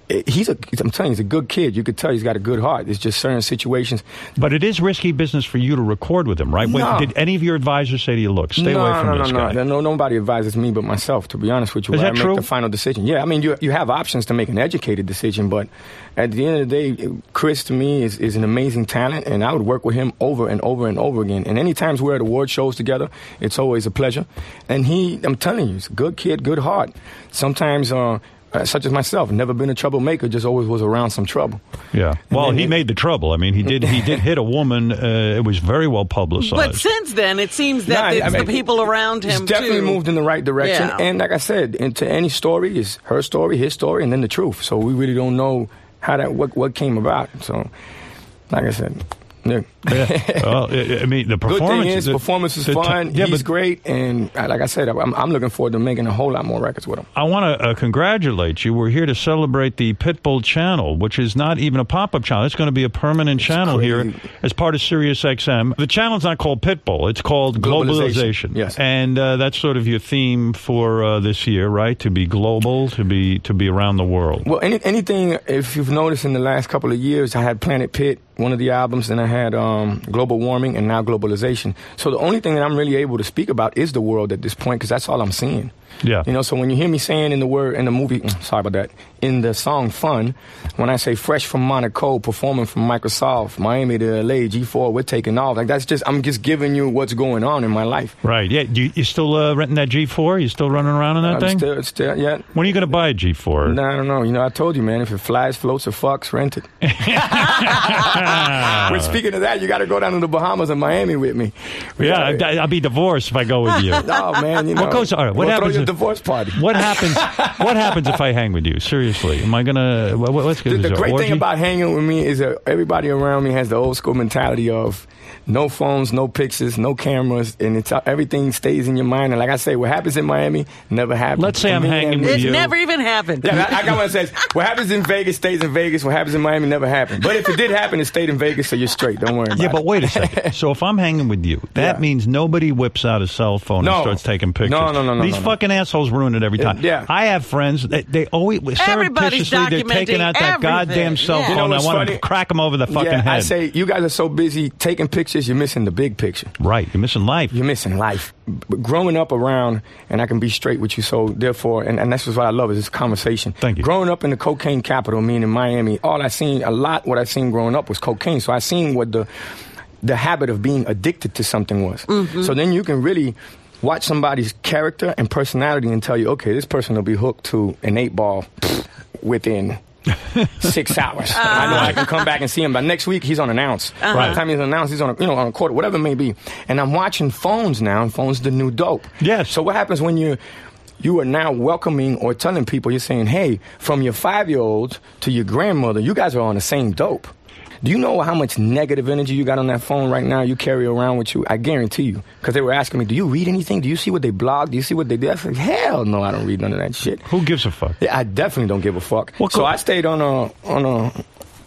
He's a. I'm telling you, he's a good kid. You could tell he's got a good heart. It's just certain situations. But it is risky business for you to record with him, right? No. did any of your advisors say to you, "Look, stay no, away from no, this no, guy"? No, no, nobody advises me but myself. To be honest with you, Is that I true? make the final decision. Yeah, I mean, you you have options to make an educated decision, but at the end of the day, Chris to me is, is an amazing talent, and I would work with him over and over and over again. And any times we're at award shows together, it's always a pleasure. And he, I'm telling you, he's a good kid, good heart. Sometimes. Uh, such as myself, never been a troublemaker, just always was around some trouble. Yeah. Well, he it- made the trouble. I mean, he did. He did hit a woman. Uh, it was very well publicized. But since then, it seems that Nah, it's I mean, the people around him He's definitely too. moved in the right direction. Yeah. And like I said, into any story is her story, his story, and then the truth. So we really don't know how that what what came about. So, like I said, yeah. Yeah. well, I, mean, the Good performance. thing is, the- performance is the t- fun. yeah, He's but great, and uh, like I said, I'm, I'm looking forward to making a whole lot more records with him. I want to uh, congratulate you. We're here to celebrate the Pitbull channel, which is not even a pop-up channel. It's going to be a permanent channel here as part of Sirius XM. The channel's not called Pitbull; it's called Globalization. Globalization, yes. and uh, that's sort of your theme for uh, this year, right? To be global, to be to be around the world. Well, any, anything, if you've noticed in the last couple of years, I had Planet Pit, one of the albums, and I had um, Um, global Warming and now Globalization. So the only thing that I'm really able to speak about is the world at this point because that's all I'm seeing. Yeah. You know, so when you hear me saying in the word, in the movie, sorry about that, in the song Fun, when I say fresh from Monaco, performing from Microsoft, Miami to LA, G4, we're taking off. Like that's just, I'm just giving you what's going on in my life. Right? Yeah. You, you still uh, renting that G4? You still running around in that I'm thing? still, still, yeah. when are you going to buy a G4? No, I don't know. You know, I told you, man, if it flies, floats, or fucks, rent it. But speaking of that, you got to go down to the Bahamas and Miami with me. We yeah, gotta- I'll be divorced if I go with you. Oh man, you know. What goes- all right, what we'll happens Throw you a if- divorce party. What happens? what happens if I hang with you? Seriously, am I gonna? What, what's The, the there great orgy? thing about hanging with me is that everybody around me has the old school mentality of no phones, no pictures, no cameras, and it's everything stays in your mind. And like I say, what happens in Miami never happens. Let's say For I'm me, hanging and- with It you. never even happened. Yeah, I, I got one that says, what happens in Vegas stays in Vegas. What happens in Miami never happened. But if it did happen, it stayed in Vegas, so you're straight. Don't worry about Yeah, but wait a second. So if I'm hanging with you, that Yeah. means nobody whips out a cell phone and starts taking pictures. No, no, no, no, These no, no. Fucking assholes ruin it every time. Yeah. I have friends. They, they always Everybody's surreptitiously they're taking out that everything. goddamn cell Yeah. phone. You know I what's want funny? to crack them over the fucking yeah, head. I say you guys are so busy taking pictures, you're missing the big picture. right, you're missing life. You're missing life. B- growing up around, and I can be straight with you, so therefore, and, and that's just what I love is this conversation. Thank you. Growing up in the cocaine capital, meaning Miami, all I seen, a lot what I seen growing up was cocaine. So I seen what the the habit of being addicted to something was. Mm-hmm. So then you can really watch somebody's character and personality and tell you, okay, this person will be hooked to an eight ball within six hours. I know I can come back and see him. By next week, he's on an ounce. By the time he's on an ounce, he's on a, you know on a quarter, whatever it may be. And I'm watching phones now, and phones the new dope. Yes. So what happens when you you are now welcoming or telling people you're saying, hey, from your five year olds to your grandmother, you guys are on the same dope. Do you know how much negative energy you got on that phone right now? You carry around with you. I guarantee you, because they were asking me, "Do you read anything? Do you see what they blog? Do you see what they do?" I said, "Hell no, I don't read none of that shit." Who gives a fuck? Yeah, I definitely don't give a fuck. What so I stayed on a on a.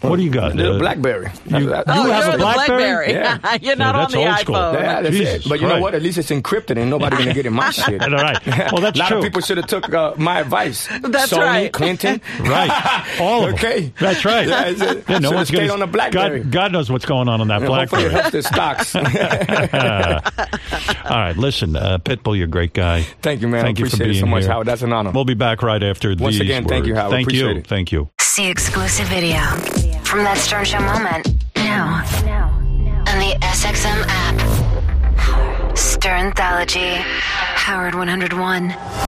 What do you got? The Uh, BlackBerry. you- That's- Oh, You have you're a the BlackBerry? Yeah. you're not Yeah, on the old iPhone. Yeah, that's Jesus it. But you know what? At least it's encrypted. and nobody gonna get in my shit. All right. Well, that's a lot true. of people should have took uh, my advice. That's Sony, right. Clinton. Right. All of them. Okay. That's right. Yeah, it's- Yeah, no one's stayed gonna, on the BlackBerry. God, God knows what's going on on that Yeah, hopefully it BlackBerry. helps their stocks. All right, listen, uh, Pitbull, you're a great guy. Thank you, man. Thank I you for appreciate it being so much, here. Howard. That's an honor. We'll be back right after the Once these again, thank you. Howard. Thank you. Thank you. See exclusive video from that Stern Show moment now Now. on the SXM app. Sternthology, Howard 101.